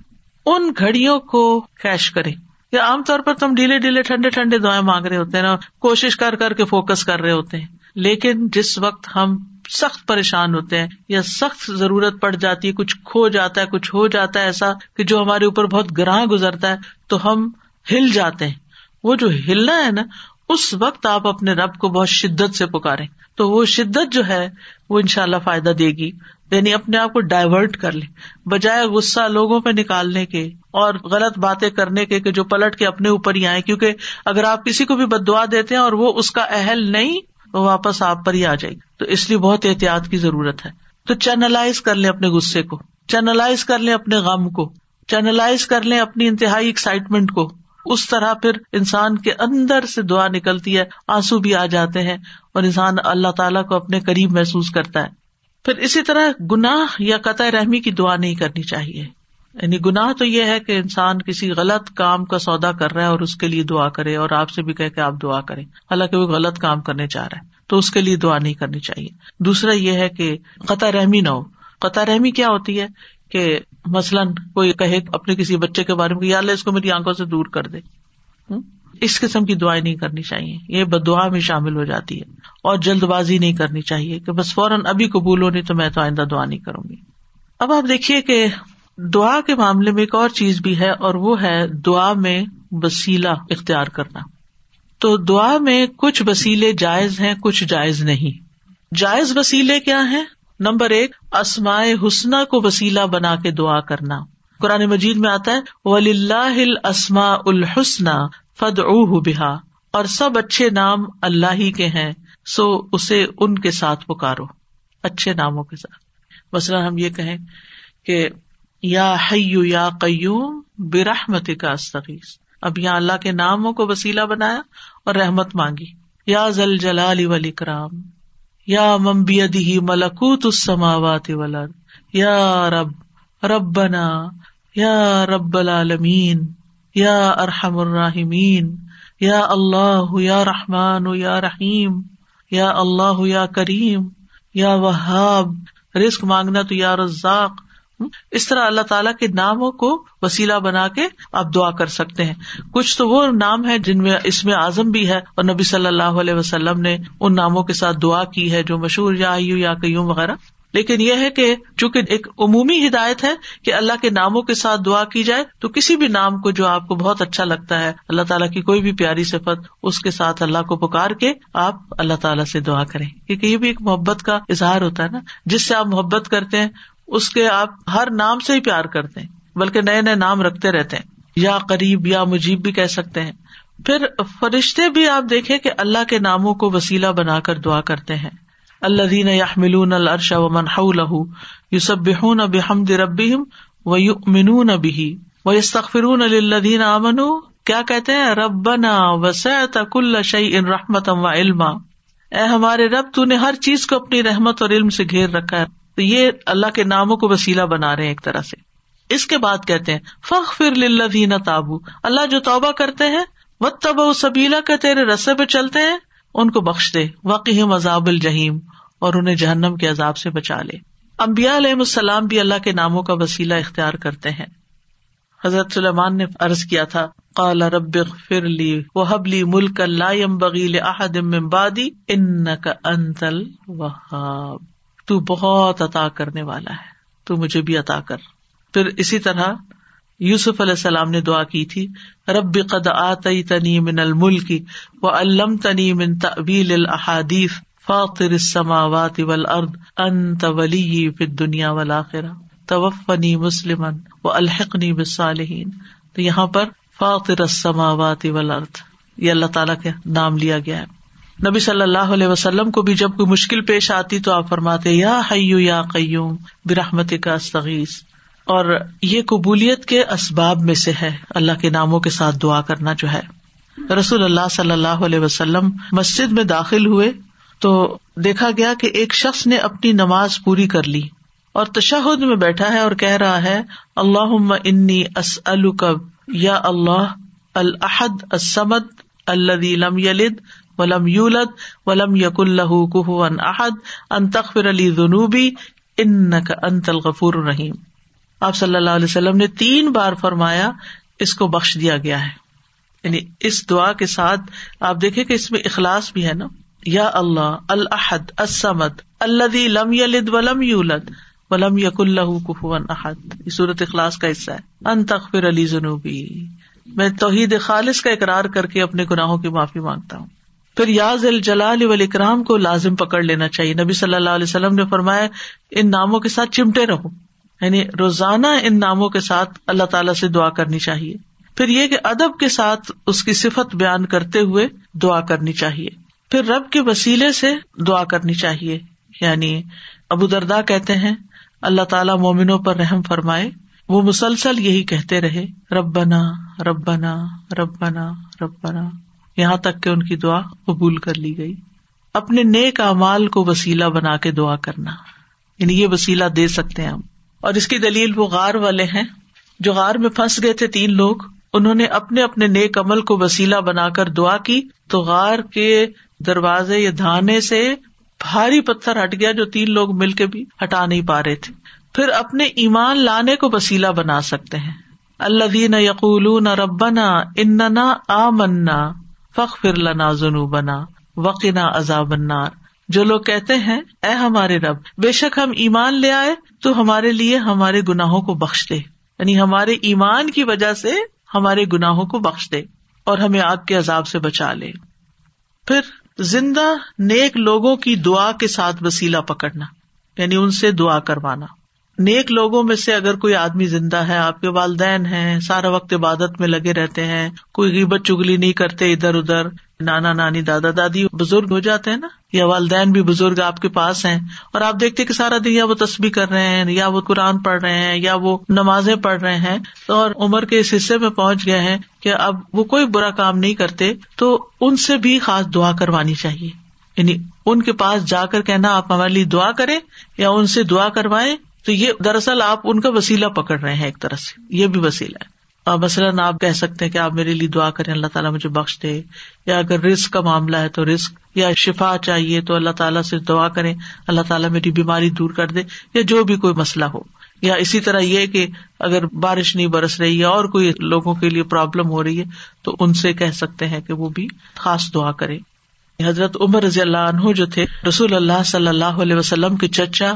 ان گھڑیوں کو کیش کرے یا عام طور پر تم ڈھیلے ڈھیلے ٹھنڈے ٹھنڈے دعائیں مانگ رہے ہوتے ہیں نا، کوشش کر کر کے فوکس کر رہے ہوتے ہیں۔ لیکن جس وقت ہم سخت پریشان ہوتے ہیں یا سخت ضرورت پڑ جاتی ہے، کچھ کھو جاتا ہے، کچھ ہو جاتا ہے ایسا کہ جو ہمارے اوپر بہت گراہ گزرتا ہے، تو ہم ہل جاتے ہیں۔ وہ جو ہلنا ہے نا اس وقت آپ اپنے رب کو بہت شدت سے پکارے تو وہ شدت جو ہے وہ ان شاء اللہ فائدہ دے گی یعنی اپنے آپ کو ڈائیورٹ کر لے بجائے غصہ لوگوں پہ نکالنے کے اور غلط باتیں کرنے کے جو پلٹ کے اپنے اوپر ہی آئے کیونکہ اگر آپ کسی کو بھی بدوا دیتے ہیں اور وہ اس کا اہل نہیں، وہ واپس آپ پر ہی آ جائے گی۔ تو اس لیے بہت احتیاط کی ضرورت ہے۔ تو چینلائز کر لیں اپنے غصے کو، چینلائز کر لیں اپنے غم کو، چینلائز کر لیں اپنی انتہائی ایکسائٹمنٹ کو۔ اس طرح پھر انسان کے اندر سے دعا نکلتی ہے، آنسو بھی آ جاتے ہیں اور انسان اللہ تعالیٰ کو اپنے قریب محسوس کرتا ہے۔ پھر اسی طرح گناہ یا قطع رحمی کی دعا نہیں کرنی چاہیے۔ یعنی گناہ تو یہ ہے کہ انسان کسی غلط کام کا سودا کر رہا ہے اور اس کے لیے دعا کرے اور آپ سے بھی کہ آپ دعا کریں۔ حالانکہ وہ غلط کام کرنے چاہ رہا ہے، تو اس کے لیے دعا نہیں کرنی چاہیے۔ دوسرا یہ ہے کہ قطع رحمی نہ ہو۔ قطع رحمی کیا ہوتی ہے؟ کہ مثلاً کوئی کہے اپنے کسی بچے کے بارے میں یا اللہ اس کو میری آنکھوں سے دور کر دے۔ اس قسم کی دعائیں نہیں کرنی چاہیے۔ یہ بد دعا میں شامل ہو جاتی ہے۔ اور جلد بازی نہیں کرنی چاہیے کہ بس فوراً ابھی قبول ہونی تو میں تو آئندہ دعا نہیں کروں گی۔ اب آپ دیکھیے کہ دعا کے معاملے میں ایک اور چیز بھی ہے اور وہ ہے دعا میں وسیلہ اختیار کرنا۔ تو دعا میں کچھ وسیلے جائز ہیں، کچھ جائز نہیں۔ جائز وسیلے کیا ہیں؟ نمبر ایک اسمائے حسنا کو وسیلہ بنا کے دعا کرنا۔ قرآن مجید میں آتا ہے ولی اللہ اسما الحسن فد او بحا اور سب اچھے نام اللہ ہی کے ہیں، سو اسے ان کے ساتھ پکارو۔ اچھے ناموں کے ساتھ۔ مثلاً ہم یہ کہیں کہ، یا حیو یا قیوم برحمت کا استغیث۔ اب یہاں اللہ کے ناموں کو وسیلہ بنایا اور رحمت مانگی۔ یا زل جلال ولی کرام یا ممبی ملکوت السماوات والارض، یا رب، ربنا، یا رب العالمین، یا ارحم الراحمین، یا اللہ یا رحمان یا رحیم، یا اللہ یا کریم، یا وہاب، رزق مانگنا تو یا رزاق اس طرح اللہ تعالیٰ کے ناموں کو وسیلہ بنا کے آپ دعا کر سکتے ہیں۔ کچھ تو وہ نام ہے جن میں اس میں اعظم بھی ہے اور نبی صلی اللہ علیہ وسلم نے ان ناموں کے ساتھ دعا کی ہے جو مشہور یا یا قیوم وغیرہ۔ لیکن یہ ہے کہ چونکہ ایک عمومی ہدایت ہے کہ اللہ کے ناموں کے ساتھ دعا کی جائے، تو کسی بھی نام کو جو آپ کو بہت اچھا لگتا ہے، اللہ تعالیٰ کی کوئی بھی پیاری صفت، اس کے ساتھ اللہ کو پکار کے آپ اللہ تعالیٰ سے دعا کریں۔ کیونکہ یہ بھی ایک محبت کا اظہار ہوتا ہے نا۔ جس سے آپ محبت کرتے ہیں اس کے آپ ہر نام سے ہی پیار کرتے ہیں، بلکہ نئے نئے نام رکھتے رہتے ہیں۔ یا قریب، یا مجیب بھی کہہ سکتے ہیں۔ پھر فرشتے بھی آپ دیکھیں کہ اللہ کے ناموں کو وسیلہ بنا کر دعا کرتے ہیں۔ اللہ دین یا ملون الرش و منہ لہ یو سب بحمد ربیم و یو منون بھی وہ استخرون الدین امن کیا کہتے ہیں؟ ربنا وسعت کل شعی ان رحمت و علما۔ اے ہمارے رب، تو نے ہر چیز کو اپنی رحمت اور علم سے گھیر رکھا ہے۔ تو یہ اللہ کے ناموں کو وسیلہ بنا رہے ہیں ایک طرح سے۔ اس کے بعد کہتے ہیں فخ فر لدین تابو۔ اللہ جو توبہ کرتے ہیں و تب سبیلا کے تیرے رسے پہ چلتے ہیں، ان کو بخش دے۔ واقعی مذاب الجہیم اور انہیں جہنم کے عذاب سے بچا لے۔ امبیا علیہ السلام بھی اللہ کے ناموں کا وسیلہ اختیار کرتے ہیں۔ حضرت سلیمان نے عرض کیا تھا کال رب فر لی وہ حبلی ملک اللہ بغیل احدم بادی ان کا انتل وہاب تو بہت عطا کرنے والا ہے، تو مجھے بھی عطا کر۔ پھر اسی طرح یوسف علیہ السلام نے دعا کی تھی، رب قد آتی تنی من الملک و علم تنی من تعویل الحادیف فاطر السماوات والارض، انت ولی فی الدنیا والآخرہ، توفنی مسلم و الحقنی بالصالحین۔ تو یہاں پر فاطر السماوات والارض، یہ اللہ تعالیٰ کا نام لیا گیا ہے۔ نبی صلی اللہ علیہ وسلم کو بھی جب کوئی مشکل پیش آتی تو آپ فرماتے، یا حیو یا قیوم برحمت کا استغیث۔ اور یہ قبولیت کے اسباب میں سے ہے۔ اللہ کے ناموں کے ساتھ دعا کرنا جو ہے۔ رسول اللہ صلی اللہ علیہ وسلم مسجد میں داخل ہوئے تو دیکھا گیا کہ ایک شخص نے اپنی نماز پوری کر لی اور تشہد میں بیٹھا ہے اور کہہ رہا ہے اللہ انی اس یا اللہ الحد اسمد اللہ لم یلد ولم یولد ولم یق اللہ کُن احد ان تخر علی جنوبی ان انت الغفور الرحیم۔ آپ صلی اللہ علیہ وسلم نے تین بار فرمایا، اس کو بخش دیا گیا ہے۔ یعنی اس دعا کے ساتھ آپ دیکھے کہ اس میں اخلاص بھی ہے نا۔ یا اللہ الحد اسمد اللہ لم یلد ولم یولد ولم یق اللہ کفون احد۔ یہ صورت اخلاص کا حصہ ہے۔ ان تخر علی جنوبی میں توحید خالص کا اقرار کر کے اپنے گناہوں کی معافی مانگتا ہوں۔ پھر یاز الجلال اکرام کو لازم پکڑ لینا چاہیے۔ نبی صلی اللہ علیہ وسلم نے فرمایا، ان ناموں کے ساتھ چمٹے رہو۔ یعنی روزانہ ان ناموں کے ساتھ اللہ تعالیٰ سے دعا کرنی چاہیے۔ پھر یہ کہ ادب کے ساتھ اس کی صفت بیان کرتے ہوئے دعا کرنی چاہیے۔ پھر رب کے وسیلے سے دعا کرنی چاہیے۔ یعنی ابو دردا کہتے ہیں، اللہ تعالیٰ مومنوں پر رحم فرمائے۔ وہ مسلسل یہی کہتے رہے، ربنا ربنا ربنا ربنا۔ یہاں تک کہ ان کی دعا قبول کر لی گئی۔ اپنے نیک امال کو وسیلہ بنا کے دعا کرنا۔ یعنی یہ وسیلہ دے سکتے ہیں ہم۔ اور اس کی دلیل وہ غار والے ہیں۔ جو غار میں پھنس گئے تھے تین لوگ، انہوں نے اپنے اپنے نیک عمل کو وسیلہ بنا کر دعا کی۔ تو غار کے دروازے یا دھانے سے بھاری پتھر ہٹ گیا جو تین لوگ مل کے بھی ہٹا نہیں پا رہے تھے۔ پھر اپنے ایمان لانے کو وسیلہ بنا سکتے ہیں۔ اللہ دین یقول نہ ربنا اننا آ منا فخ فر لنا ظنو بنا وقنا عذاب النار۔ جو لوگ کہتے ہیں، اے ہمارے رب، بے شک ہم ایمان لے آئے، تو ہمارے لیے ہمارے گناہوں کو بخش دے۔ یعنی ہمارے ایمان کی وجہ سے ہمارے گناہوں کو بخش دے اور ہمیں آگ کے عذاب سے بچا لے۔ پھر زندہ نیک لوگوں کی دعا کے ساتھ وسیلہ پکڑنا یعنی ان سے دعا کروانا۔ نیک لوگوں میں سے اگر کوئی آدمی زندہ ہے، آپ کے والدین ہیں، سارا وقت عبادت میں لگے رہتے ہیں، کوئی غیبت چگلی نہیں کرتے ادھر ادھر، نانا نانی، دادا دادی بزرگ ہو جاتے ہیں نا، یا والدین بھی بزرگ آپ کے پاس ہیں، اور آپ دیکھتے کہ سارا دن یا وہ تصبیح کر رہے ہیں، یا وہ قرآن پڑھ رہے ہیں، یا وہ نمازیں پڑھ رہے ہیں اور عمر کے اس حصے میں پہنچ گئے ہیں کہ اب وہ کوئی برا کام نہیں کرتے، تو ان سے بھی خاص دعا کروانی چاہیے۔ یعنی ان کے پاس جا کر کہنا، آپ ہمارے لیے دعا کریں، یا ان سے دعا کروائیں تو یہ دراصل آپ ان کا وسیلہ پکڑ رہے ہیں ایک طرح سے، یہ بھی وسیلہ ہے۔ اور مثلاً آپ کہہ سکتے ہیں کہ آپ میرے لیے دعا کریں، اللہ تعالیٰ مجھے بخش دے، یا اگر رسک کا معاملہ ہے تو رسک یا شفا چاہیے تو اللہ تعالیٰ سے دعا کریں، اللہ تعالیٰ میری بیماری دور کر دے، یا جو بھی کوئی مسئلہ ہو۔ یا اسی طرح یہ کہ اگر بارش نہیں برس رہی ہے اور کوئی لوگوں کے لیے پرابلم ہو رہی ہے، تو ان سے کہہ سکتے ہیں کہ وہ بھی خاص دعا کرے حضرت عمر رضی اللہ عنہ جو تھے، رسول اللہ صلی اللہ علیہ وسلم کے چچا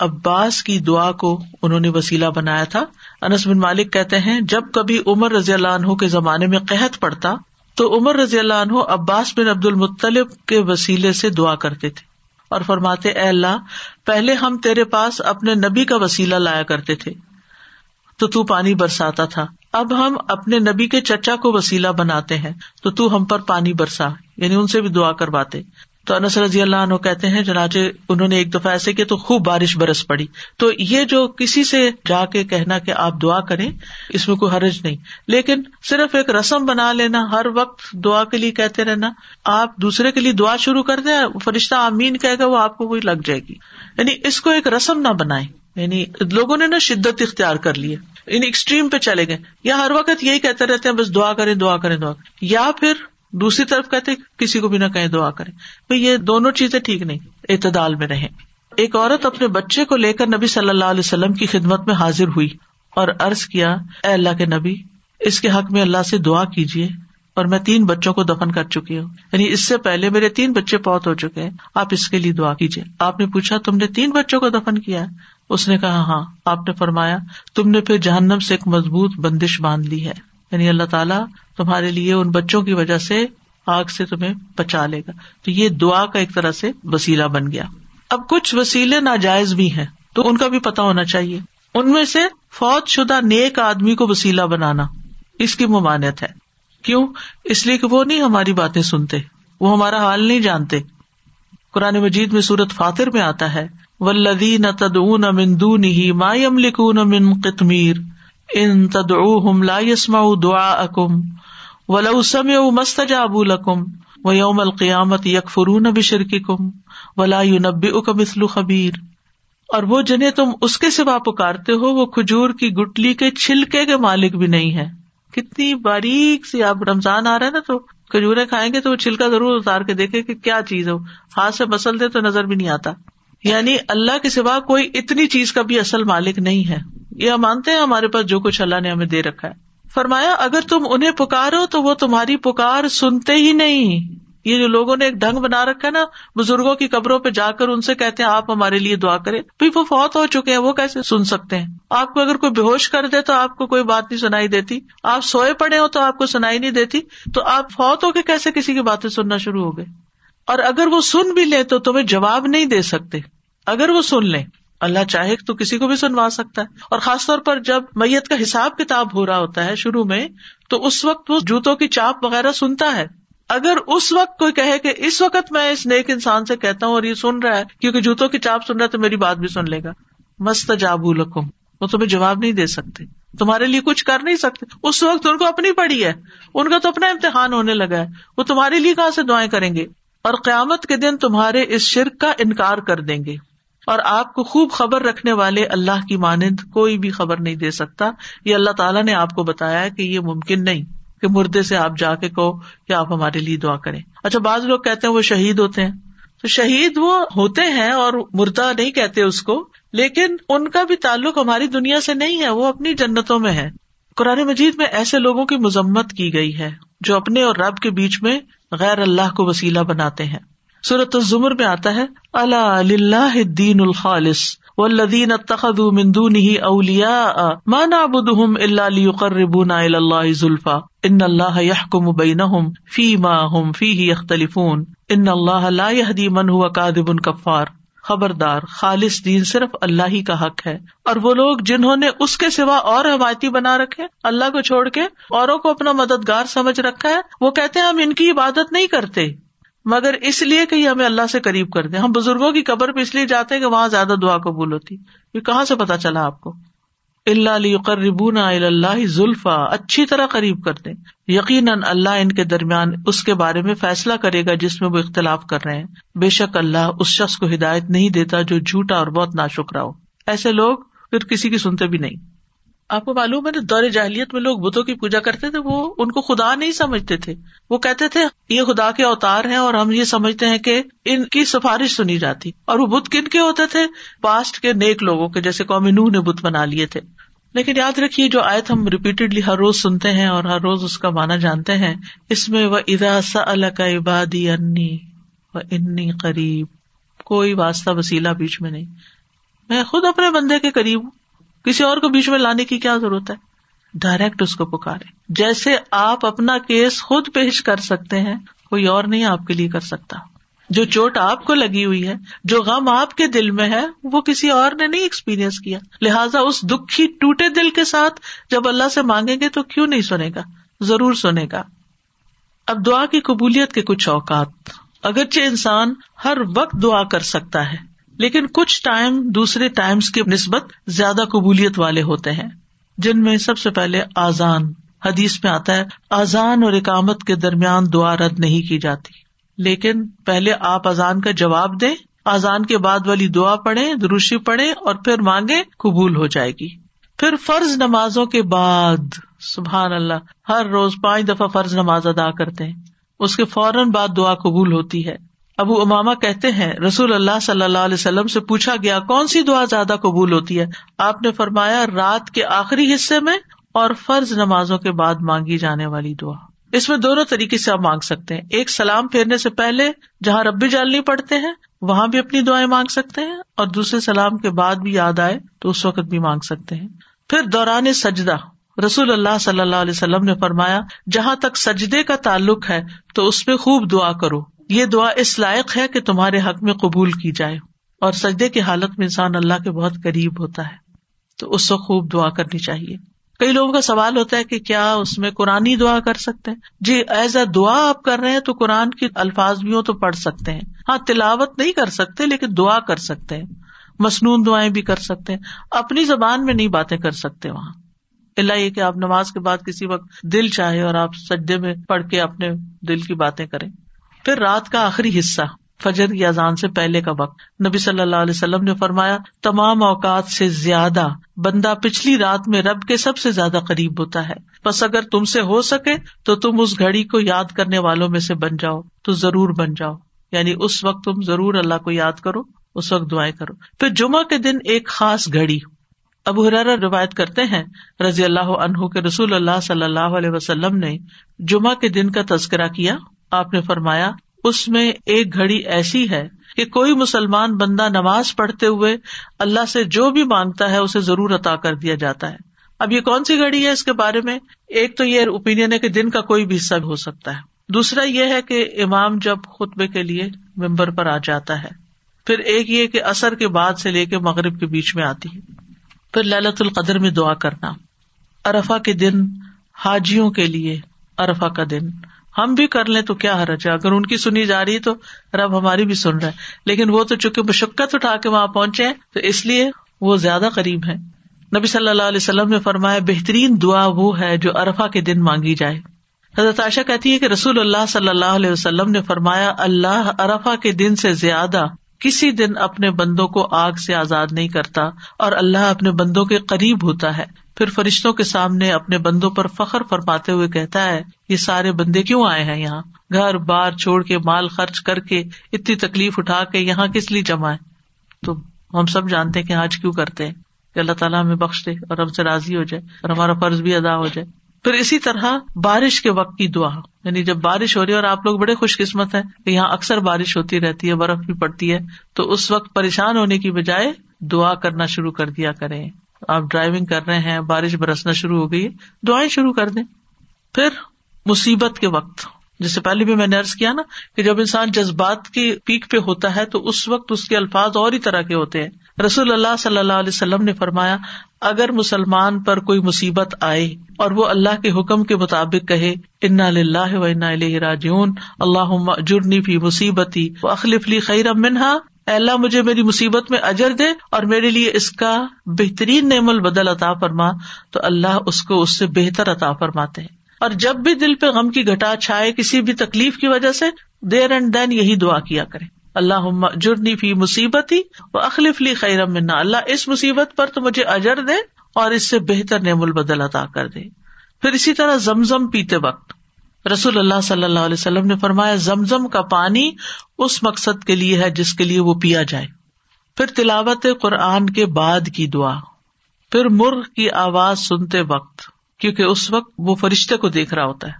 عباس کی دعا کو انہوں نے وسیلہ بنایا تھا۔ انس بن مالک کہتے ہیں، جب کبھی عمر رضی اللہ عنہ کے زمانے میں قحط پڑتا، تو عمر رضی اللہ عنہ عباس بن عبد المطلب کے وسیلے سے دعا کرتے تھے اور فرماتے، اے اللہ، پہلے ہم تیرے پاس اپنے نبی کا وسیلہ لایا کرتے تھے، تو تو پانی برساتا تھا۔ اب ہم اپنے نبی کے چچا کو وسیلہ بناتے ہیں، تو تو ہم پر پانی برسا۔ یعنی ان سے بھی دعا کرواتے۔ تو انس رضی اللہ عنہ کہتے ہیں، چنانچہ انہوں نے ایک دفعہ ایسے کیا تو خوب بارش برس پڑی۔ تو یہ جو کسی سے جا کے کہنا کہ آپ دعا کریں، اس میں کوئی حرج نہیں۔ لیکن صرف ایک رسم بنا لینا، ہر وقت دعا کے لیے کہتے رہنا، آپ دوسرے کے لیے دعا شروع کر دیں، فرشتہ آمین کہے گا، وہ آپ کو وہی لگ جائے گی۔ یعنی اس کو ایک رسم نہ بنائے یعنی لوگوں نے نا شدت اختیار کر لی یعنی ایکسٹریم پہ چلے گئے۔ یا ہر وقت یہی کہتے رہتے ہیں، بس دعا کریں دعا کریں دعا کریں۔ یا پھر دوسری طرف کہتے کسی کو بھی نہ کہیں دعا کرے بھائی یہ دونوں چیزیں ٹھیک نہیں، اعتدال میں رہے ایک عورت اپنے بچے کو لے کر نبی صلی اللہ علیہ وسلم کی خدمت میں حاضر ہوئی اور ارض کیا، اے اللہ کے نبی، اس کے حق میں اللہ سے دعا کیجیے اور میں تین بچوں کو دفن کر چکی ہوں۔ یعنی اس سے پہلے میرے تین بچے بہت ہو چکے ہیں، آپ اس کے لیے دعا کیجیے آپ نے پوچھا، تم نے تین بچوں کو دفن کیا؟ اس نے کہا ہاں۔ آپ نے فرمایا، تم نے پھر جہنم سے ایک مضبوط بندش باندھ لی ہے۔ یعنی اللہ تعالیٰ تمہارے لیے ان بچوں کی وجہ سے آگ سے تمہیں بچا لے گا۔ تو یہ دعا کا ایک طرح سے وسیلہ بن گیا۔ اب کچھ وسیلے ناجائز بھی ہیں، تو ان کا بھی پتا ہونا چاہیے۔ ان میں سے فوج شدہ نیک آدمی کو وسیلہ بنانا اس کی ممانعت ہے۔ کیوں؟ اس لیے کہ وہ نہیں ہماری باتیں سنتے، وہ ہمارا حال نہیں جانتے۔ قرآن مجید میں سورت فاتر میں آتا ہے ولدی نہ تدون مندون ہی مایم لکون من قطمیر ان تدعوہم لا يسمعوا دعاءکم ولو سمعوا ما استجابوا لکم ویوم القیامت یکفرون بشرککم ولا ينبئک مثل خبیر اور وہ جنہیں تم اس کے سوا پکارتے ہو، وہ کھجور کی گٹلی کے چھلکے کے مالک بھی نہیں ہے کتنی باریک سی اب رمضان آ رہا ہے نا تو کھجورے کھائیں گے تو وہ چھلکا ضرور اتار کے دیکھے کہ کیا چیز ہو۔ ہاتھ سے مسل دے تو نظر بھی نہیں آتا۔ یعنی اللہ کے سوا کوئی اتنی چیز کا بھی اصل مالک نہیں ہے۔ یہ مانتے ہیں ہمارے پاس جو کچھ اللہ نے ہمیں دے رکھا ہے۔ فرمایا، اگر تم انہیں پکارو تو وہ تمہاری پکار سنتے ہی نہیں۔ یہ جو لوگوں نے ایک ڈھنگ بنا رکھا ہے نا، بزرگوں کی قبروں پہ جا کر ان سے کہتے ہیں، آپ ہمارے لیے دعا کرے بھائی وہ فوت ہو چکے ہیں، وہ کیسے سن سکتے ہیں؟ آپ کو اگر کوئی بے ہوش کر دے تو آپ کو کوئی بات نہیں سنائی دیتی۔ آپ سوئے پڑے ہو تو آپ کو سنائی نہیں دیتی۔ تو آپ فوت ہو کے کیسے کسی کی باتیں سننا شروع ہو گئے؟ اور اگر وہ سن بھی لے تو تمہیں جواب نہیں دے سکتے۔ اگر وہ سن لیں۔ اللہ چاہے تو کسی کو بھی سنوا سکتا ہے۔ اور خاص طور پر جب میت کا حساب کتاب ہو رہا ہوتا ہے شروع میں، تو اس وقت وہ جوتوں کی چاپ وغیرہ سنتا ہے۔ اگر اس وقت کوئی کہے کہ اس وقت میں اس نیک انسان سے کہتا ہوں اور یہ سن رہا ہے، کیونکہ جوتوں کی چاپ سن رہا ہے تو میری بات بھی سن لے گا۔ مست جاب لکم، وہ تمہیں جواب نہیں دے سکتے۔ تمہارے لیے کچھ کر نہیں سکتے۔ اس وقت ان کو اپنی پڑی ہے۔ ان کا تو اپنا امتحان ہونے لگا ہے۔ وہ تمہارے لیے کہاں سے دعائیں کریں گے؟ اور قیامت کے دن تمہارے اس شرک کا انکار کر دیں گے۔ اور آپ کو خوب خبر رکھنے والے اللہ کی مانند کوئی بھی خبر نہیں دے سکتا۔ یہ اللہ تعالیٰ نے آپ کو بتایا کہ یہ ممکن نہیں کہ مردے سے آپ جا کے کہو کہ آپ ہمارے لیے دعا کریں۔ اچھا بعض لوگ کہتے ہیں وہ شہید ہوتے ہیں۔ تو شہید وہ ہوتے ہیں اور مردہ نہیں کہتے اس کو، لیکن ان کا بھی تعلق ہماری دنیا سے نہیں ہے، وہ اپنی جنتوں میں ہے قرآن مجید میں ایسے لوگوں کی مذمت کی گئی ہے جو اپنے اور رب کے بیچ میں غیر اللہ کو وسیلہ بناتے ہیں۔ صورت الزمر میں آتا ہے اللہ دین الخالص والذین اتخذوا من دونه اولیاء ما نعبدهم الا ليقربونا الى الله زلفا ان الله يحكم بينهم فيما هم فيه يختلفون ان الله لا يهدي من هو كاذب كفار خبردار، خالص دین صرف اللہ ہی کا حق ہے اور وہ لوگ جنہوں نے اس کے سوا اور حمایتی بنا رکھے، اللہ کو چھوڑ کے اوروں کو اپنا مددگار سمجھ رکھا ہے، وہ کہتے ہیں ہم ان کی عبادت نہیں کرتے۔ مگر اس لیے کہ یہ ہمیں اللہ سے قریب کر دیں۔ ہم بزرگوں کی قبر پہ اس لیے جاتے ہیں کہ وہاں زیادہ دعا قبول ہوتی۔ یہ کہاں سے پتا چلا آپ کو؟ اللہ علی قربون اللہ زلفا اچھی طرح قریب کر دیں۔ یقیناً اللہ ان کے درمیان اس کے بارے میں فیصلہ کرے گا جس میں وہ اختلاف کر رہے ہیں۔ بے شک اللہ اس شخص کو ہدایت نہیں دیتا جو جھوٹا اور بہت نا شکرا ہو۔ ایسے لوگ پھر کسی کی سنتے بھی نہیں۔ آپ کو معلوم ہے دور جاہلیت میں لوگ بتوں کی پوجا کرتے تھے، وہ ان کو خدا نہیں سمجھتے تھے۔ وہ کہتے تھے، یہ خدا کے اوتار ہیں اور ہم یہ سمجھتے ہیں کہ ان کی سفارش سنی جاتی۔ اور وہ بت کن کے ہوتے تھے؟ پاسٹ کے نیک لوگوں کے، جیسے قومی نوح نے بت بنا لیے تھے۔ لیکن یاد رکھیے، جو آیت ہم ریپیٹڈلی ہر روز سنتے ہیں اور ہر روز اس کا مانا جانتے ہیں، اس میں وہ ادا سا کا عبادی انی و انی قریب۔ کوئی واسطہ وسیلہ بیچ میں نہیں۔ میں خود اپنے بندے کے قریب ہوں۔ کسی اور کو بیچ میں لانے کی کیا ضرورت ہے؟ ڈائریکٹ اس کو پکارے جیسے آپ اپنا کیس خود پیش کر سکتے ہیں، کوئی اور نہیں آپ کے لیے کر سکتا۔ جو چوٹ آپ کو لگی ہوئی ہے، جو غم آپ کے دل میں ہے، وہ کسی اور نے نہیں ایکسپیرئنس کیا۔ لہٰذا اس دکھی ٹوٹے دل کے ساتھ جب اللہ سے مانگیں گے تو کیوں نہیں سنے گا؟ ضرور سنے گا۔ اب دعا کی قبولیت کے کچھ اوقات۔ اگرچہ انسان ہر وقت دعا کر سکتا ہے لیکن کچھ ٹائم دوسرے ٹائمس کی نسبت زیادہ قبولیت والے ہوتے ہیں، جن میں سب سے پہلے آزان حدیث میں آتا ہے۔ آزان اور اکامت کے درمیان دعا رد نہیں کی جاتی۔ لیکن پہلے آپ اذان کا جواب دیں آزان کے بعد والی دعا پڑھے دروشی پڑھے اور پھر مانگے قبول ہو جائے گی۔ پھر فرض نمازوں کے بعد، سبحان اللہ، ہر روز پانچ دفعہ فرض نماز ادا کرتے ہیں۔ اس کے فوراً بعد دعا قبول ہوتی ہے۔ ابو اماما کہتے ہیں، رسول اللہ صلی اللہ علیہ وسلم سے پوچھا گیا، کون سی دعا زیادہ قبول ہوتی ہے؟ آپ نے فرمایا، رات کے آخری حصے میں اور فرض نمازوں کے بعد مانگی جانے والی دعا۔ اس میں دونوں طریقے سے آپ مانگ سکتے ہیں۔ ایک سلام پھیرنے سے پہلے جہاں ربی جالنی پڑتے ہیں، وہاں بھی اپنی دعائیں مانگ سکتے ہیں، اور دوسرے سلام کے بعد بھی یاد آئے تو اس وقت بھی مانگ سکتے ہیں۔ پھر دوران سجدہ، رسول اللہ صلی اللہ علیہ وسلم نے فرمایا، جہاں تک سجدے کا تعلق ہے تو اس پہ خوب دعا کرو۔ یہ دعا اس لائق ہے کہ تمہارے حق میں قبول کی جائے اور سجدے کی حالت میں انسان اللہ کے بہت قریب ہوتا ہے۔ تو اس کو خوب دعا کرنی چاہیے۔ کئی لوگوں کا سوال ہوتا ہے کہ کیا اس میں قرآن دعا کر سکتے ہیں؟ جی ایز اے دعا آپ کر رہے ہیں تو قرآن کے الفاظ بھی ہو تو پڑھ سکتے ہیں۔ ہاں تلاوت نہیں کر سکتے لیکن دعا کر سکتے ہیں۔ مصنون دعائیں بھی کر سکتے ہیں۔ اپنی زبان میں نہیں باتیں کر سکتے وہاں۔ اللہ یہ کہ آپ نماز کے بعد کسی وقت دل چاہے اور آپ سجدے میں پڑھ کے اپنے دل کی باتیں کریں۔ پھر رات کا آخری حصہ، فجر کی اذان سے پہلے کا وقت۔ نبی صلی اللہ علیہ وسلم نے فرمایا، تمام اوقات سے زیادہ بندہ پچھلی رات میں رب کے سب سے زیادہ قریب ہوتا ہے۔ بس اگر تم سے ہو سکے تو تم اس گھڑی کو یاد کرنے والوں میں سے بن جاؤ، تو ضرور بن جاؤ۔ یعنی اس وقت تم ضرور اللہ کو یاد کرو، اس وقت دعائیں کرو۔ پھر جمعہ کے دن ایک خاص گھڑی۔ اب حرارا روایت کرتے ہیں، رضی اللہ عنہ کے رسول اللہ صلی اللہ علیہ وسلم نے جمعہ کے دن کا تذکرہ کیا۔ آپ نے فرمایا، اس میں ایک گھڑی ایسی ہے کہ کوئی مسلمان بندہ نماز پڑھتے ہوئے اللہ سے جو بھی مانگتا ہے اسے ضرور عطا کر دیا جاتا ہے۔ اب یہ کون سی گھڑی ہے اس کے بارے میں؟ ایک تو یہ اوپین ہے کہ دن کا کوئی بھی حصہ ہو سکتا ہے۔ دوسرا یہ ہے کہ امام جب خطبے کے لیے ممبر پر آ جاتا ہے، پھر ایک یہ کہ اثر کے بعد سے لے کے مغرب کے بیچ میں آتی ہے۔ پھر للت القدر میں دعا کرنا۔ ارفا کے دن، حاجیوں کے لیے ارفا کا دن۔ ہم بھی کر لیں تو کیا حرج ہے؟ اگر ان کی سنی جا رہی ہے تو رب ہماری بھی سن رہا ہے۔ لیکن وہ تو چونکہ مشقت اٹھا کے وہاں پہنچے تو اس لیے وہ زیادہ قریب ہے نبی صلی اللہ علیہ وسلم نے فرمایا، بہترین دعا وہ ہے جو ارفا کے دن مانگی جائے۔ حضرت عائشہ کہتی ہے کہ رسول اللہ صلی اللہ علیہ وسلم نے فرمایا، اللہ ارفا کے دن سے زیادہ کسی دن اپنے بندوں کو آگ سے آزاد نہیں کرتا اور اللہ اپنے بندوں کے قریب ہوتا ہے۔ پھر فرشتوں کے سامنے اپنے بندوں پر فخر فرماتے ہوئے کہتا ہے، یہ سارے بندے کیوں آئے ہیں یہاں؟ گھر بار چھوڑ کے مال خرچ کر کے اتنی تکلیف اٹھا کے یہاں کس لیے جمع ہے تو ہم سب جانتے کہ آج کیوں کرتے ہیں، کہ اللہ تعالیٰ ہمیں بخش دے اور ہم سے راضی ہو جائے اور ہمارا فرض بھی ادا ہو جائے۔ پھر اسی طرح بارش کے وقت کی دعا یعنی جب بارش ہو رہی ہے اور آپ لوگ بڑے خوش قسمت ہیں کہ یہاں اکثر بارش ہوتی رہتی ہے، برف بھی پڑتی ہے، تو اس وقت پریشان ہونے کی بجائے دعا کرنا شروع کر دیا کریں۔ آپ ڈرائیونگ کر رہے ہیں، بارش برسنا شروع ہو گئی، دعائیں شروع کر دیں۔ پھر مصیبت کے وقت، جیسے پہلے بھی میں نے ارض کیا نا کہ جب انسان جذبات کی پیک پہ ہوتا ہے تو اس وقت اس کے الفاظ اور ہی طرح کے ہوتے ہیں۔ رسول اللہ صلی اللہ علیہ وسلم نے فرمایا، اگر مسلمان پر کوئی مصیبت آئے اور وہ اللہ کے حکم کے مطابق کہے ان و انا راجون اللہ جرنی فی مصیبتی و اخلیف لی خیر منہا اللہ مجھے میری مصیبت میں اجر دے اور میرے لیے اس کا بہترین نعم البدل عطا فرما، تو اللہ اس کو اس سے بہتر عطا فرماتے ہیں۔ اور جب بھی دل پہ غم کی گٹا چھائے کسی بھی تکلیف کی وجہ سے، دیر اینڈ دین یہی دعا کیا کرے اللہ جرنی فی مصیبت ہی وہ اخلیف لی خیر منا اللہ اس مصیبت پر تو مجھے اجر دے اور اس سے بہتر نعم البدل عطا کر دے۔ پھر اسی طرح زمزم پیتے وقت رسول اللہ صلی اللہ علیہ وسلم نے فرمایا، زمزم کا پانی اس مقصد کے لیے ہے جس کے لیے وہ پیا جائے۔ پھر تلاوت قرآن کے بعد کی دعا۔ پھر مرغ کی آواز سنتے وقت، کیونکہ اس وقت وہ فرشتے کو دیکھ رہا ہوتا ہے۔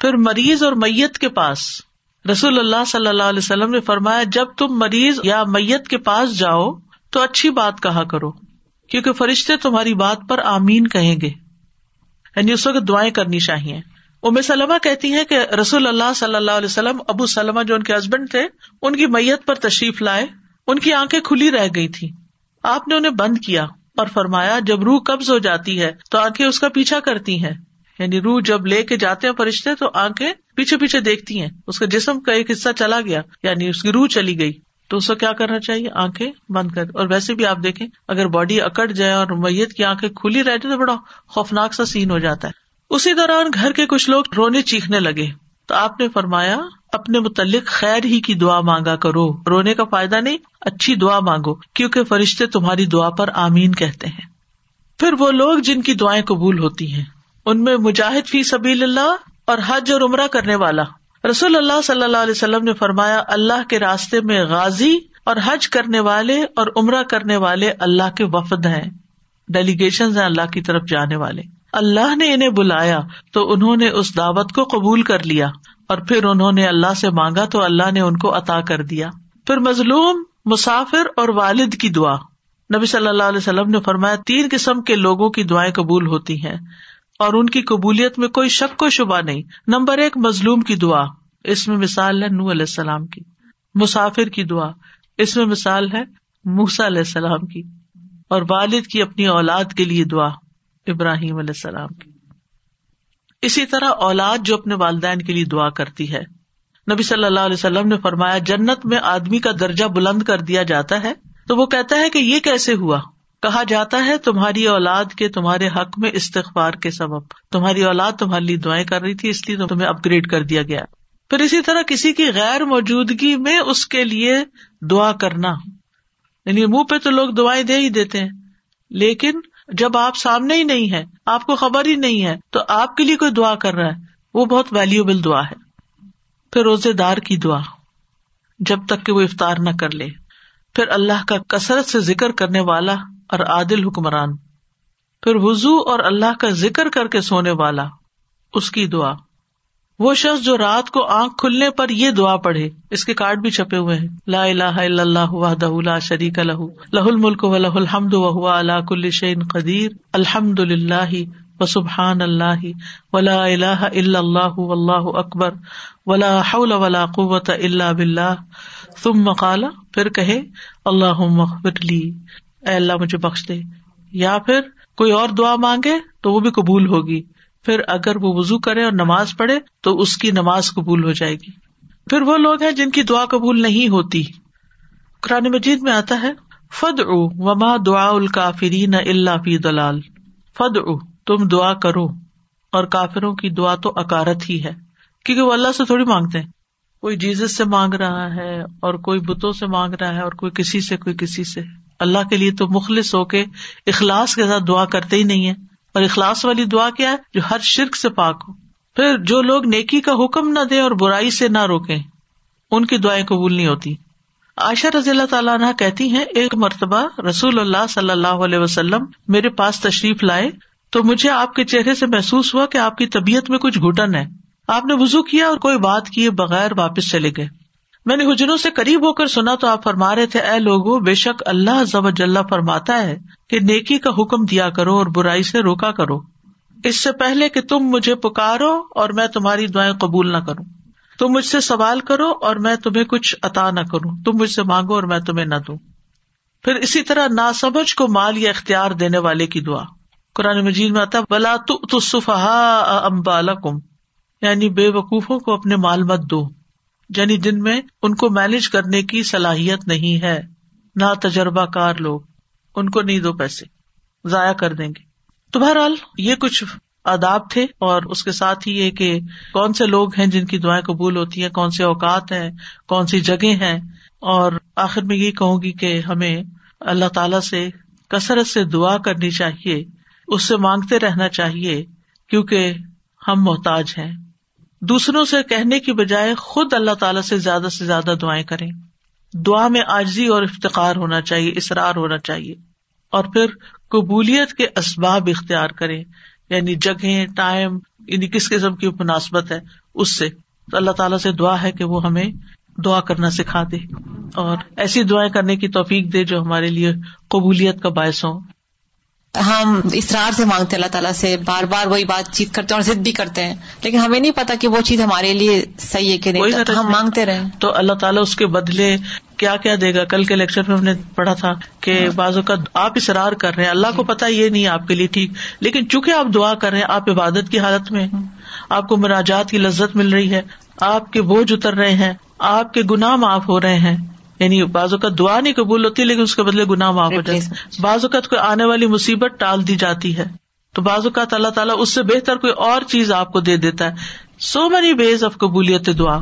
پھر مریض اور میت کے پاس۔ رسول اللہ صلی اللہ علیہ وسلم نے فرمایا، جب تم مریض یا میت کے پاس جاؤ، تو اچھی بات کہا کرو، کیونکہ فرشتے تمہاری بات پر آمین کہیں گے۔ یعنی اس وقت دعائیں کرنی چاہیے۔ ام سلمہ کہتی ہیں کہ رسول اللہ صلی اللہ علیہ وسلم، ابو سلمہ جو ان کے ہسبینڈ تھے، ان کی میت پر تشریف لائے، ان کی آنکھیں کھلی رہ گئی تھی آپ نے انہیں بند کیا اور فرمایا، جب روح قبض ہو جاتی ہے تو آنکھیں اس کا پیچھا کرتی ہیں۔ یعنی روح جب لے کے جاتے ہیں فرشتے، تو آنکھیں پیچھے پیچھے دیکھتی ہیں۔ اس کا جسم کا ایک حصہ چلا گیا یعنی اس کی روح چلی گئی۔ تو اس کو کیا کرنا چاہیے؟ آنکھیں بند کر۔ اور ویسے بھی آپ دیکھیں، اگر باڈی اکٹ جائے اور میت کی آنکھیں کھلی رہتی تو بڑا خوفناک سا سین ہو جاتا ہے۔ اسی دوران گھر کے کچھ لوگ رونے چیخنے لگے۔ تو آپ نے فرمایا، اپنے متعلق خیر ہی کی دعا مانگا کرو۔ رونے کا فائدہ نہیں، اچھی دعا مانگو، کیونکہ فرشتے تمہاری دعا پر آمین کہتے ہیں۔ پھر وہ لوگ جن کی دعائیں قبول ہوتی ہیں، ان میں مجاہد فی سبیل اللہ اور حج اور عمرہ کرنے والا۔ رسول اللہ صلی اللہ علیہ وسلم نے فرمایا، اللہ کے راستے میں غازی اور حج کرنے والے اور عمرہ کرنے والے اللہ کے وفد ہیں۔ ڈیلیگیشن ہیں اللہ کی طرف جانے والے۔ اللہ نے انہیں بلایا تو انہوں نے اس دعوت کو قبول کر لیا اور پھر انہوں نے اللہ سے مانگا تو اللہ نے ان کو عطا کر دیا۔ پھر مظلوم، مسافر اور والد کی دعا۔ نبی صلی اللہ علیہ وسلم نے فرمایا، تین قسم کے لوگوں کی دعائیں قبول ہوتی ہیں اور ان کی قبولیت میں کوئی شک و شبہ نہیں۔ نمبر ایک، مظلوم کی دعا۔ اس میں مثال ہے نو علیہ السلام کی۔ مسافر کی دعا۔ اس میں مثال ہے موسا علیہ السلام کی۔ اور والد کی اپنی اولاد کے لیے دعا۔ ابراہیم علیہ السلام کی۔ اسی طرح اولاد جو اپنے والدین کے لیے دعا کرتی ہے۔ نبی صلی اللہ علیہ وسلم نے فرمایا، جنت میں آدمی کا درجہ بلند کر دیا جاتا ہے تو وہ کہتا ہے کہ یہ کیسے ہوا؟ کہا جاتا ہے، تمہاری اولاد کے تمہارے حق میں استغفار کے سبب۔ تمہاری اولاد تمہارے لیے دعائیں کر رہی تھی، اس لیے تمہیں اپ گریڈ کر دیا گیا۔ پھر اسی طرح کسی کی غیر موجودگی میں اس کے لیے دعا کرنا۔ یعنی منہ پہ تو لوگ دعائیں دے ہی دیتے ہیں، لیکن جب آپ سامنے ہی نہیں ہے آپ کو خبر ہی نہیں ہے، تو آپ کے لیے کوئی دعا کر رہا ہے۔ وہ بہت ویلوبل دعا ہے۔ پھر روزے دار کی دعا۔ جب تک کہ وہ افطار نہ کر لے۔ پھر اللہ کا کثرت سے ذکر کرنے والا اور عادل حکمران۔ پھر وزو اور اللہ کا ذکر کر کے سونے والا۔ اس کی دعا۔ وہ شخص جو رات کو آنکھ کھلنے پر یہ دعا پڑھے، اس کے کارڈ بھی چھپے ہوئے ہیں۔ لا الہ الا اللہ وحدہ لا شریک لہ لہ الملک و لہ الحمد وهو على كل شيء قدیر، الحمد للہ و سبحان اللہ ولا الہ الا اللہ واللہ اکبر ولا حول ولا قوت الا باللہ۔ ثم قال، پھر کہے اللہ اغفر لی۔ اے اللہ مجھے بخش دے۔ یا پھر کوئی اور دعا مانگے تو وہ بھی قبول ہوگی۔ پھر اگر وہ وزو کرے اور نماز پڑھے تو اس کی نماز قبول ہو جائے گی۔ پھر وہ لوگ ہیں جن کی دعا قبول نہیں ہوتی۔ قرآن مجید میں آتا ہے فد او وما دعا الکافرین اللہ فی دلال فد او تم دعا کرو۔ اور کافروں کی دعا تو اکارت ہی ہے۔ کیونکہ وہ اللہ سے تھوڑی مانگتے ہیں۔ کوئی جیزس سے مانگ رہا ہے اور کوئی بتوں سے مانگ رہا ہے اور کوئی کسی سے، کوئی کسی سے۔ اللہ کے لیے تو مخلص ہو کے اخلاص کے ساتھ دعا کرتے ہی نہیں ہے اور اخلاص والی دعا کیا ہے جو ہر شرک سے پاک ہو۔ پھر جو لوگ نیکی کا حکم نہ دے اور برائی سے نہ روکے ان کی دعائیں قبول نہیں ہوتی۔ عائشہ رضی اللہ تعالیٰ عنہ کہتی ہیں، ایک مرتبہ رسول اللہ صلی اللہ علیہ وسلم میرے پاس تشریف لائے تو مجھے آپ کے چہرے سے محسوس ہوا کہ آپ کی طبیعت میں کچھ گھٹن ہے۔ آپ نے وزو کیا اور کوئی بات کیے بغیر واپس چلے گئے۔ میں نے حجروں سے قریب ہو کر سنا تو آپ فرما رہے تھے، اے لوگو، بے شک اللہ ضب اللہ فرماتا ہے کہ نیکی کا حکم دیا کرو اور برائی سے روکا کرو۔ اس سے پہلے کہ تم مجھے پکارو اور میں تمہاری دعائیں قبول نہ کروں۔ تم مجھ سے سوال کرو اور میں تمہیں کچھ عطا نہ کروں۔ تم مجھ سے مانگو اور میں تمہیں نہ دوں۔ پھر اسی طرح نا سمجھ کو مال یا اختیار دینے والے کی دعا۔ قرآن مجید میں آتا بلا تو امبالا کم یعنی بے وقوفوں کو اپنے مال مت دو۔ یعنی جن میں ان کو مینج کرنے کی صلاحیت نہیں ہے۔ نہ تجربہ کار لوگ، ان کو نہیں دو پیسے، ضائع کر دیں گے۔ تو بہرحال یہ کچھ آداب تھے اور اس کے ساتھ ہی یہ کہ کون سے لوگ ہیں جن کی دعائیں قبول ہوتی ہیں، کون سے اوقات ہیں، کون سی جگہ ہیں۔ اور آخر میں یہ کہوں گی کہ ہمیں اللہ تعالی سے کثرت سے دعا کرنی چاہیے، اس سے مانگتے رہنا چاہیے، کیونکہ ہم محتاج ہیں۔ دوسروں سے کہنے کی بجائے خود اللہ تعالی سے زیادہ سے زیادہ دعائیں کریں۔ دعا میں آجزی اور افتخار ہونا چاہیے، اصرار ہونا چاہیے۔ اور پھر قبولیت کے اسباب اختیار کریں۔ یعنی جگہ ٹائم یعنی کس قسم کی مناسبت ہے، اس سے۔ تو اللہ تعالیٰ سے دعا ہے کہ وہ ہمیں دعا کرنا سکھا دے۔ اور ایسی دعائیں کرنے کی توفیق دے جو ہمارے لیے قبولیت کا باعث ہوں۔ ہم اسرار سے مانگتے اللہ تعالیٰ سے بار بار وہی بات چیت کرتے ہیں اور ضد بھی کرتے ہیں۔ لیکن ہمیں نہیں پتا کہ وہ چیز ہمارے لیے صحیح ہے کہ نہیں۔ ہم مانگتے رہے تو اللہ تعالیٰ اس کے بدلے کیا کیا دے گا؟ کل کے لیکچر میں ہم نے پڑھا تھا کہ ہاں۔ بازو کا آپ اسرار کر رہے ہیں۔ اللہ کو پتا یہ نہیں آپ کے لیے ٹھیک لیکن چونکہ آپ دعا کر رہے ہیں آپ عبادت کی حالت میں آپ کو مراجات کی لذت مل رہی ہے۔ آپ کے بوجھ اتر رہے ہیں۔ آپ کے گناہ معاف ہو رہے ہیں۔ یعنی بعض اوقات دعا نہیں قبول ہوتی لیکن اس کے بدلے گناہ معاف ہو جاتے بعض اوقات کوئی آنے والی مصیبت ٹال دی جاتی ہے۔ تو بعض اوقات اللہ تعالیٰ اس سے بہتر کوئی اور چیز آپ کو دے دیتا ہے۔ سو مینی ویز آف قبولیت دعا۔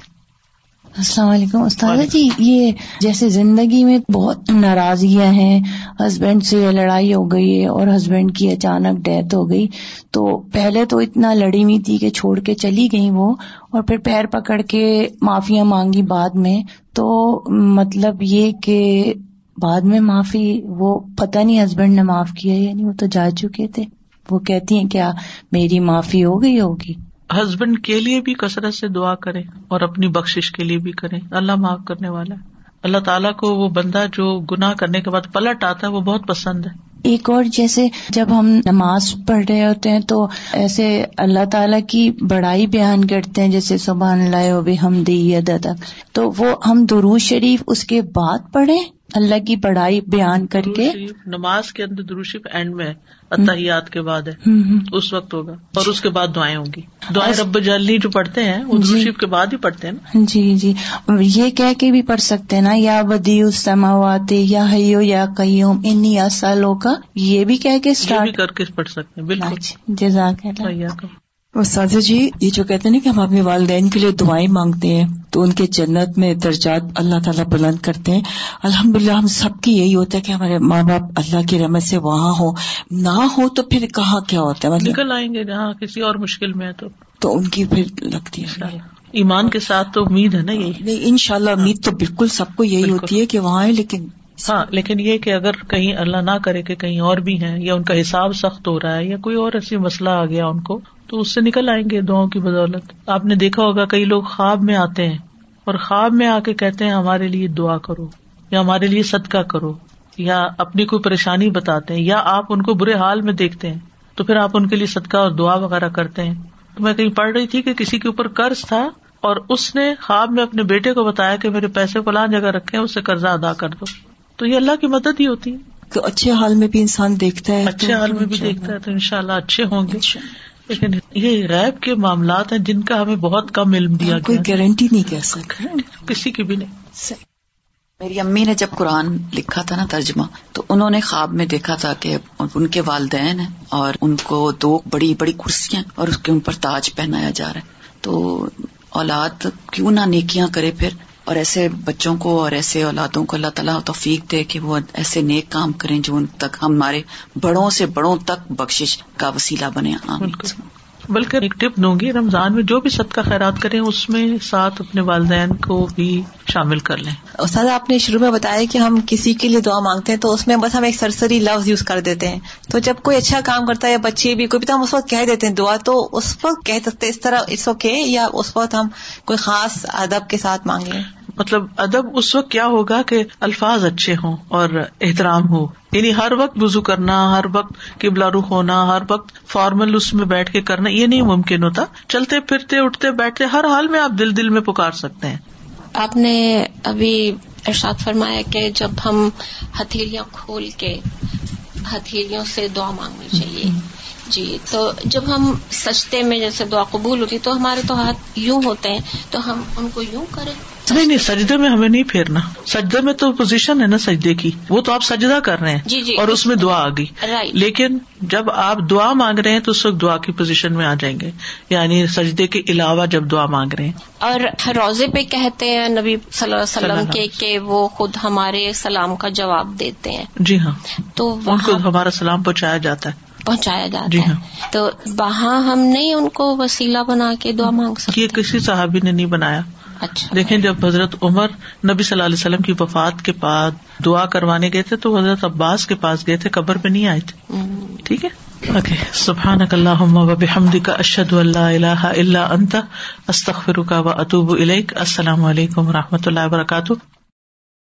السلام علیکم استاد جی یہ جیسے زندگی میں بہت ناراضگیاں ہیں ہسبینڈ سے لڑائی ہو گئی ہے اور ہسبینڈ کی اچانک ڈیتھ ہو گئی۔ تو پہلے تو اتنا لڑی ہوئی تھی کہ چھوڑ کے چلی گئی وہ اور پھر پیر پکڑ کے معافیاں مانگی بعد میں۔ تو مطلب یہ کہ بعد میں معافی وہ پتہ نہیں ہسبینڈ نے معاف کیا یعنی وہ تو جا چکے تھے۔ وہ کہتی ہیں کیا میری معافی ہو گئی ہوگی؟ ہسبینڈ کے لیے بھی کثرت سے دعا کرے اور اپنی بخش کے لیے بھی کرے۔ اللہ معاف کرنے والا ہے۔ اللہ تعالیٰ کو وہ بندہ جو گناہ کرنے کے بعد پلٹ آتا ہے وہ بہت پسند ہے۔ ایک اور جیسے جب ہم نماز پڑھ رہے ہوتے ہیں تو ایسے اللہ تعالیٰ کی بڑائی بیان کرتے ہیں، جیسے سبحان اللہ و ہم دی تک تو وہ ہم دروز شریف اس کے بعد پڑھے اللہ کی بڑائی بیان کر کے نماز کے اندر درو شریف اینڈ میں اتحیات کے بعد ہے۔ اس وقت ہوگا اور اس کے بعد دعائیں ہوں گی۔ دعائیں رب جلنی جو پڑھتے ہیں وہ درو جی۔ کے بعد ہی پڑھتے ہیں نا۔ جی جی۔ یہ کہہ کے بھی پڑھ سکتے ہیں نا یا بدی السماوات یا حیو یا قیوم انی سالوں کا یہ بھی کہہ کے اسٹارٹ کر کے پڑھ سکتے ہیں بالکل۔ اچھا، جزاک اللہ۔ سازا جی یہ جو کہتے ہیں نا کہ ہم اپنے والدین کے لیے دعائیں مانگتے ہیں تو ان کے جنت میں درجات اللہ تعالیٰ بلند کرتے ہیں۔ الحمد للہ ہم سب کی یہی ہوتا ہے کہ ہمارے ماں باپ اللہ کی رحمت سے وہاں ہو نہ ہو تو پھر کہاں کیا ہوتا ہے؟ مطلب نکل آئیں گے جہاں کسی اور مشکل میں ہے تو۔ تو ان کی پھر لگتی ہے۔ ایمان کے ساتھ تو امید ہے نا یہی۔ ان شاء اللہ امید تو بالکل سب کو یہی ہوتی ہے کہ وہاں ہے لیکن ہاں لیکن یہ کہ اگر کہیں اللہ نہ کرے کہ کہیں اور بھی ہیں یا ان کا حساب سخت ہو رہا ہے یا کوئی اور ایسی مسئلہ آ گیا ان کو، تو اس سے نکل آئیں گے دعاؤں کی بدولت۔ آپ نے دیکھا ہوگا کئی لوگ خواب میں آتے ہیں اور خواب میں آ کے کہتے ہیں، ہمارے لیے دعا کرو یا ہمارے لیے صدقہ کرو یا اپنی کوئی پریشانی بتاتے ہیں یا آپ ان کو برے حال میں دیکھتے ہیں، تو پھر آپ ان کے لیے صدقہ اور دعا وغیرہ کرتے ہیں۔ تو میں کہیں پڑھ رہی تھی کہ کسی کے اوپر قرض تھا اور اس نے خواب میں اپنے بیٹے کو بتایا کہ میرے پیسے فلاں جگہ رکھے اس سے قرضہ ادا کر دو۔ تو یہ اللہ کی مدد ہی ہوتی ہے۔ اچھے حال میں بھی انسان دیکھتا ہے اچھے حال میں بھی دیکھتا ہے تو ان شاء اللہ اچھے ہوں گے۔ لیکن یہ ریب کے معاملات ہیں جن کا ہمیں بہت کم علم دیا کوئی گارنٹی نہیں کہہ سکتا کسی کی بھی نہیں۔ میری امی نے جب قرآن لکھا تھا نا ترجمہ تو انہوں نے خواب میں دیکھا تھا کہ ان کے والدین ہیں اور ان کو دو بڑی بڑی کرسیاں اور اس کے ان پر تاج پہنایا جا رہا ہے۔ تو اولاد کیوں نہ نیکیاں کرے پھر؟ اور ایسے بچوں کو اور ایسے اولادوں کو اللہ تعالیٰ توفیق دے کہ وہ ایسے نیک کام کریں جو ان تک ہمارے بڑوں سے بڑوں تک بخش کا وسیلہ بنے. بلکہ ایک ٹپ دوں گی رمضان میں جو بھی سب کا خیرات کریں اس میں ساتھ اپنے والدین کو بھی شامل کر لیں۔ استاد آپ نے شروع میں بتایا کہ ہم کسی کے لیے دعا مانگتے ہیں تو اس میں بس ہم ایک سرسری لفظ یوز کر دیتے ہیں۔ تو جب کوئی اچھا کام کرتا ہے یا بچے بھی کوئی بھی تو ہم اس وقت کہہ دیتے ہیں دعا تو اس وقت کہہ سکتے اس طرح اٹس اوکے یا اس وقت ہم کوئی خاص ادب کے ساتھ مانگیں مطلب ادب اس وقت کیا ہوگا کہ الفاظ اچھے ہوں اور احترام ہو۔ یعنی ہر وقت وزو کرنا ہر وقت قبلہ رخ ہونا ہر وقت فارمل اس میں بیٹھ کے کرنا یہ نہیں ممکن ہوتا۔ چلتے پھرتے اٹھتے بیٹھتے ہر حال میں آپ دل دل میں پکار سکتے ہیں۔ آپ نے ابھی ارشاد فرمایا کہ جب ہم ہتھیلیاں کھول کے ہتھیلیوں سے دعا مانگنی چاہیے۔ جی تو جب ہم سجدے میں جیسے دعا قبول ہوتی تو ہمارے تو ہاتھ یوں ہوتے ہیں تو ہم ان کو یوں کریں۔ نہیں نہیں سجدے میں ہمیں نہیں پھیرنا۔ سجدے میں تو پوزیشن ہے نا سجدے کی۔ وہ تو آپ سجدہ کر رہے ہیں جی جی۔ اور اس میں دعا آ گئی۔ لیکن جب آپ دعا مانگ رہے ہیں تو اس وقت دعا کی پوزیشن میں آ جائیں گے۔ یعنی سجدے کے علاوہ جب دعا مانگ رہے ہیں۔ اور روزے پہ کہتے ہیں نبی صلی اللہ علیہ وسلم کے کہ وہ خود ہمارے سلام کا جواب دیتے ہیں۔ جی ہاں۔ تو ان کو ہمارا سلام پہنچایا جاتا ہے۔ پہنچایا جاتا جی ہاں۔ تو وہاں ہم نہیں ان کو وسیلہ بنا کے دعا مانگ سکتے۔ یہ کسی صحابی نے نہیں بنایا۔ اچھا۔ دیکھیں جب حضرت عمر نبی صلی اللہ علیہ وسلم کی وفات کے بعد دعا کروانے گئے تھے تو حضرت عباس کے پاس گئے تھے قبر پہ نہیں آئے تھے۔ ٹھیک ہے؟ اوکے سبحان اللہ بحمد کا اشد اللہ اللہ اللہ انت استخر کا و اطوب السلام علیکم و رحمۃ اللہ وبرکاتہ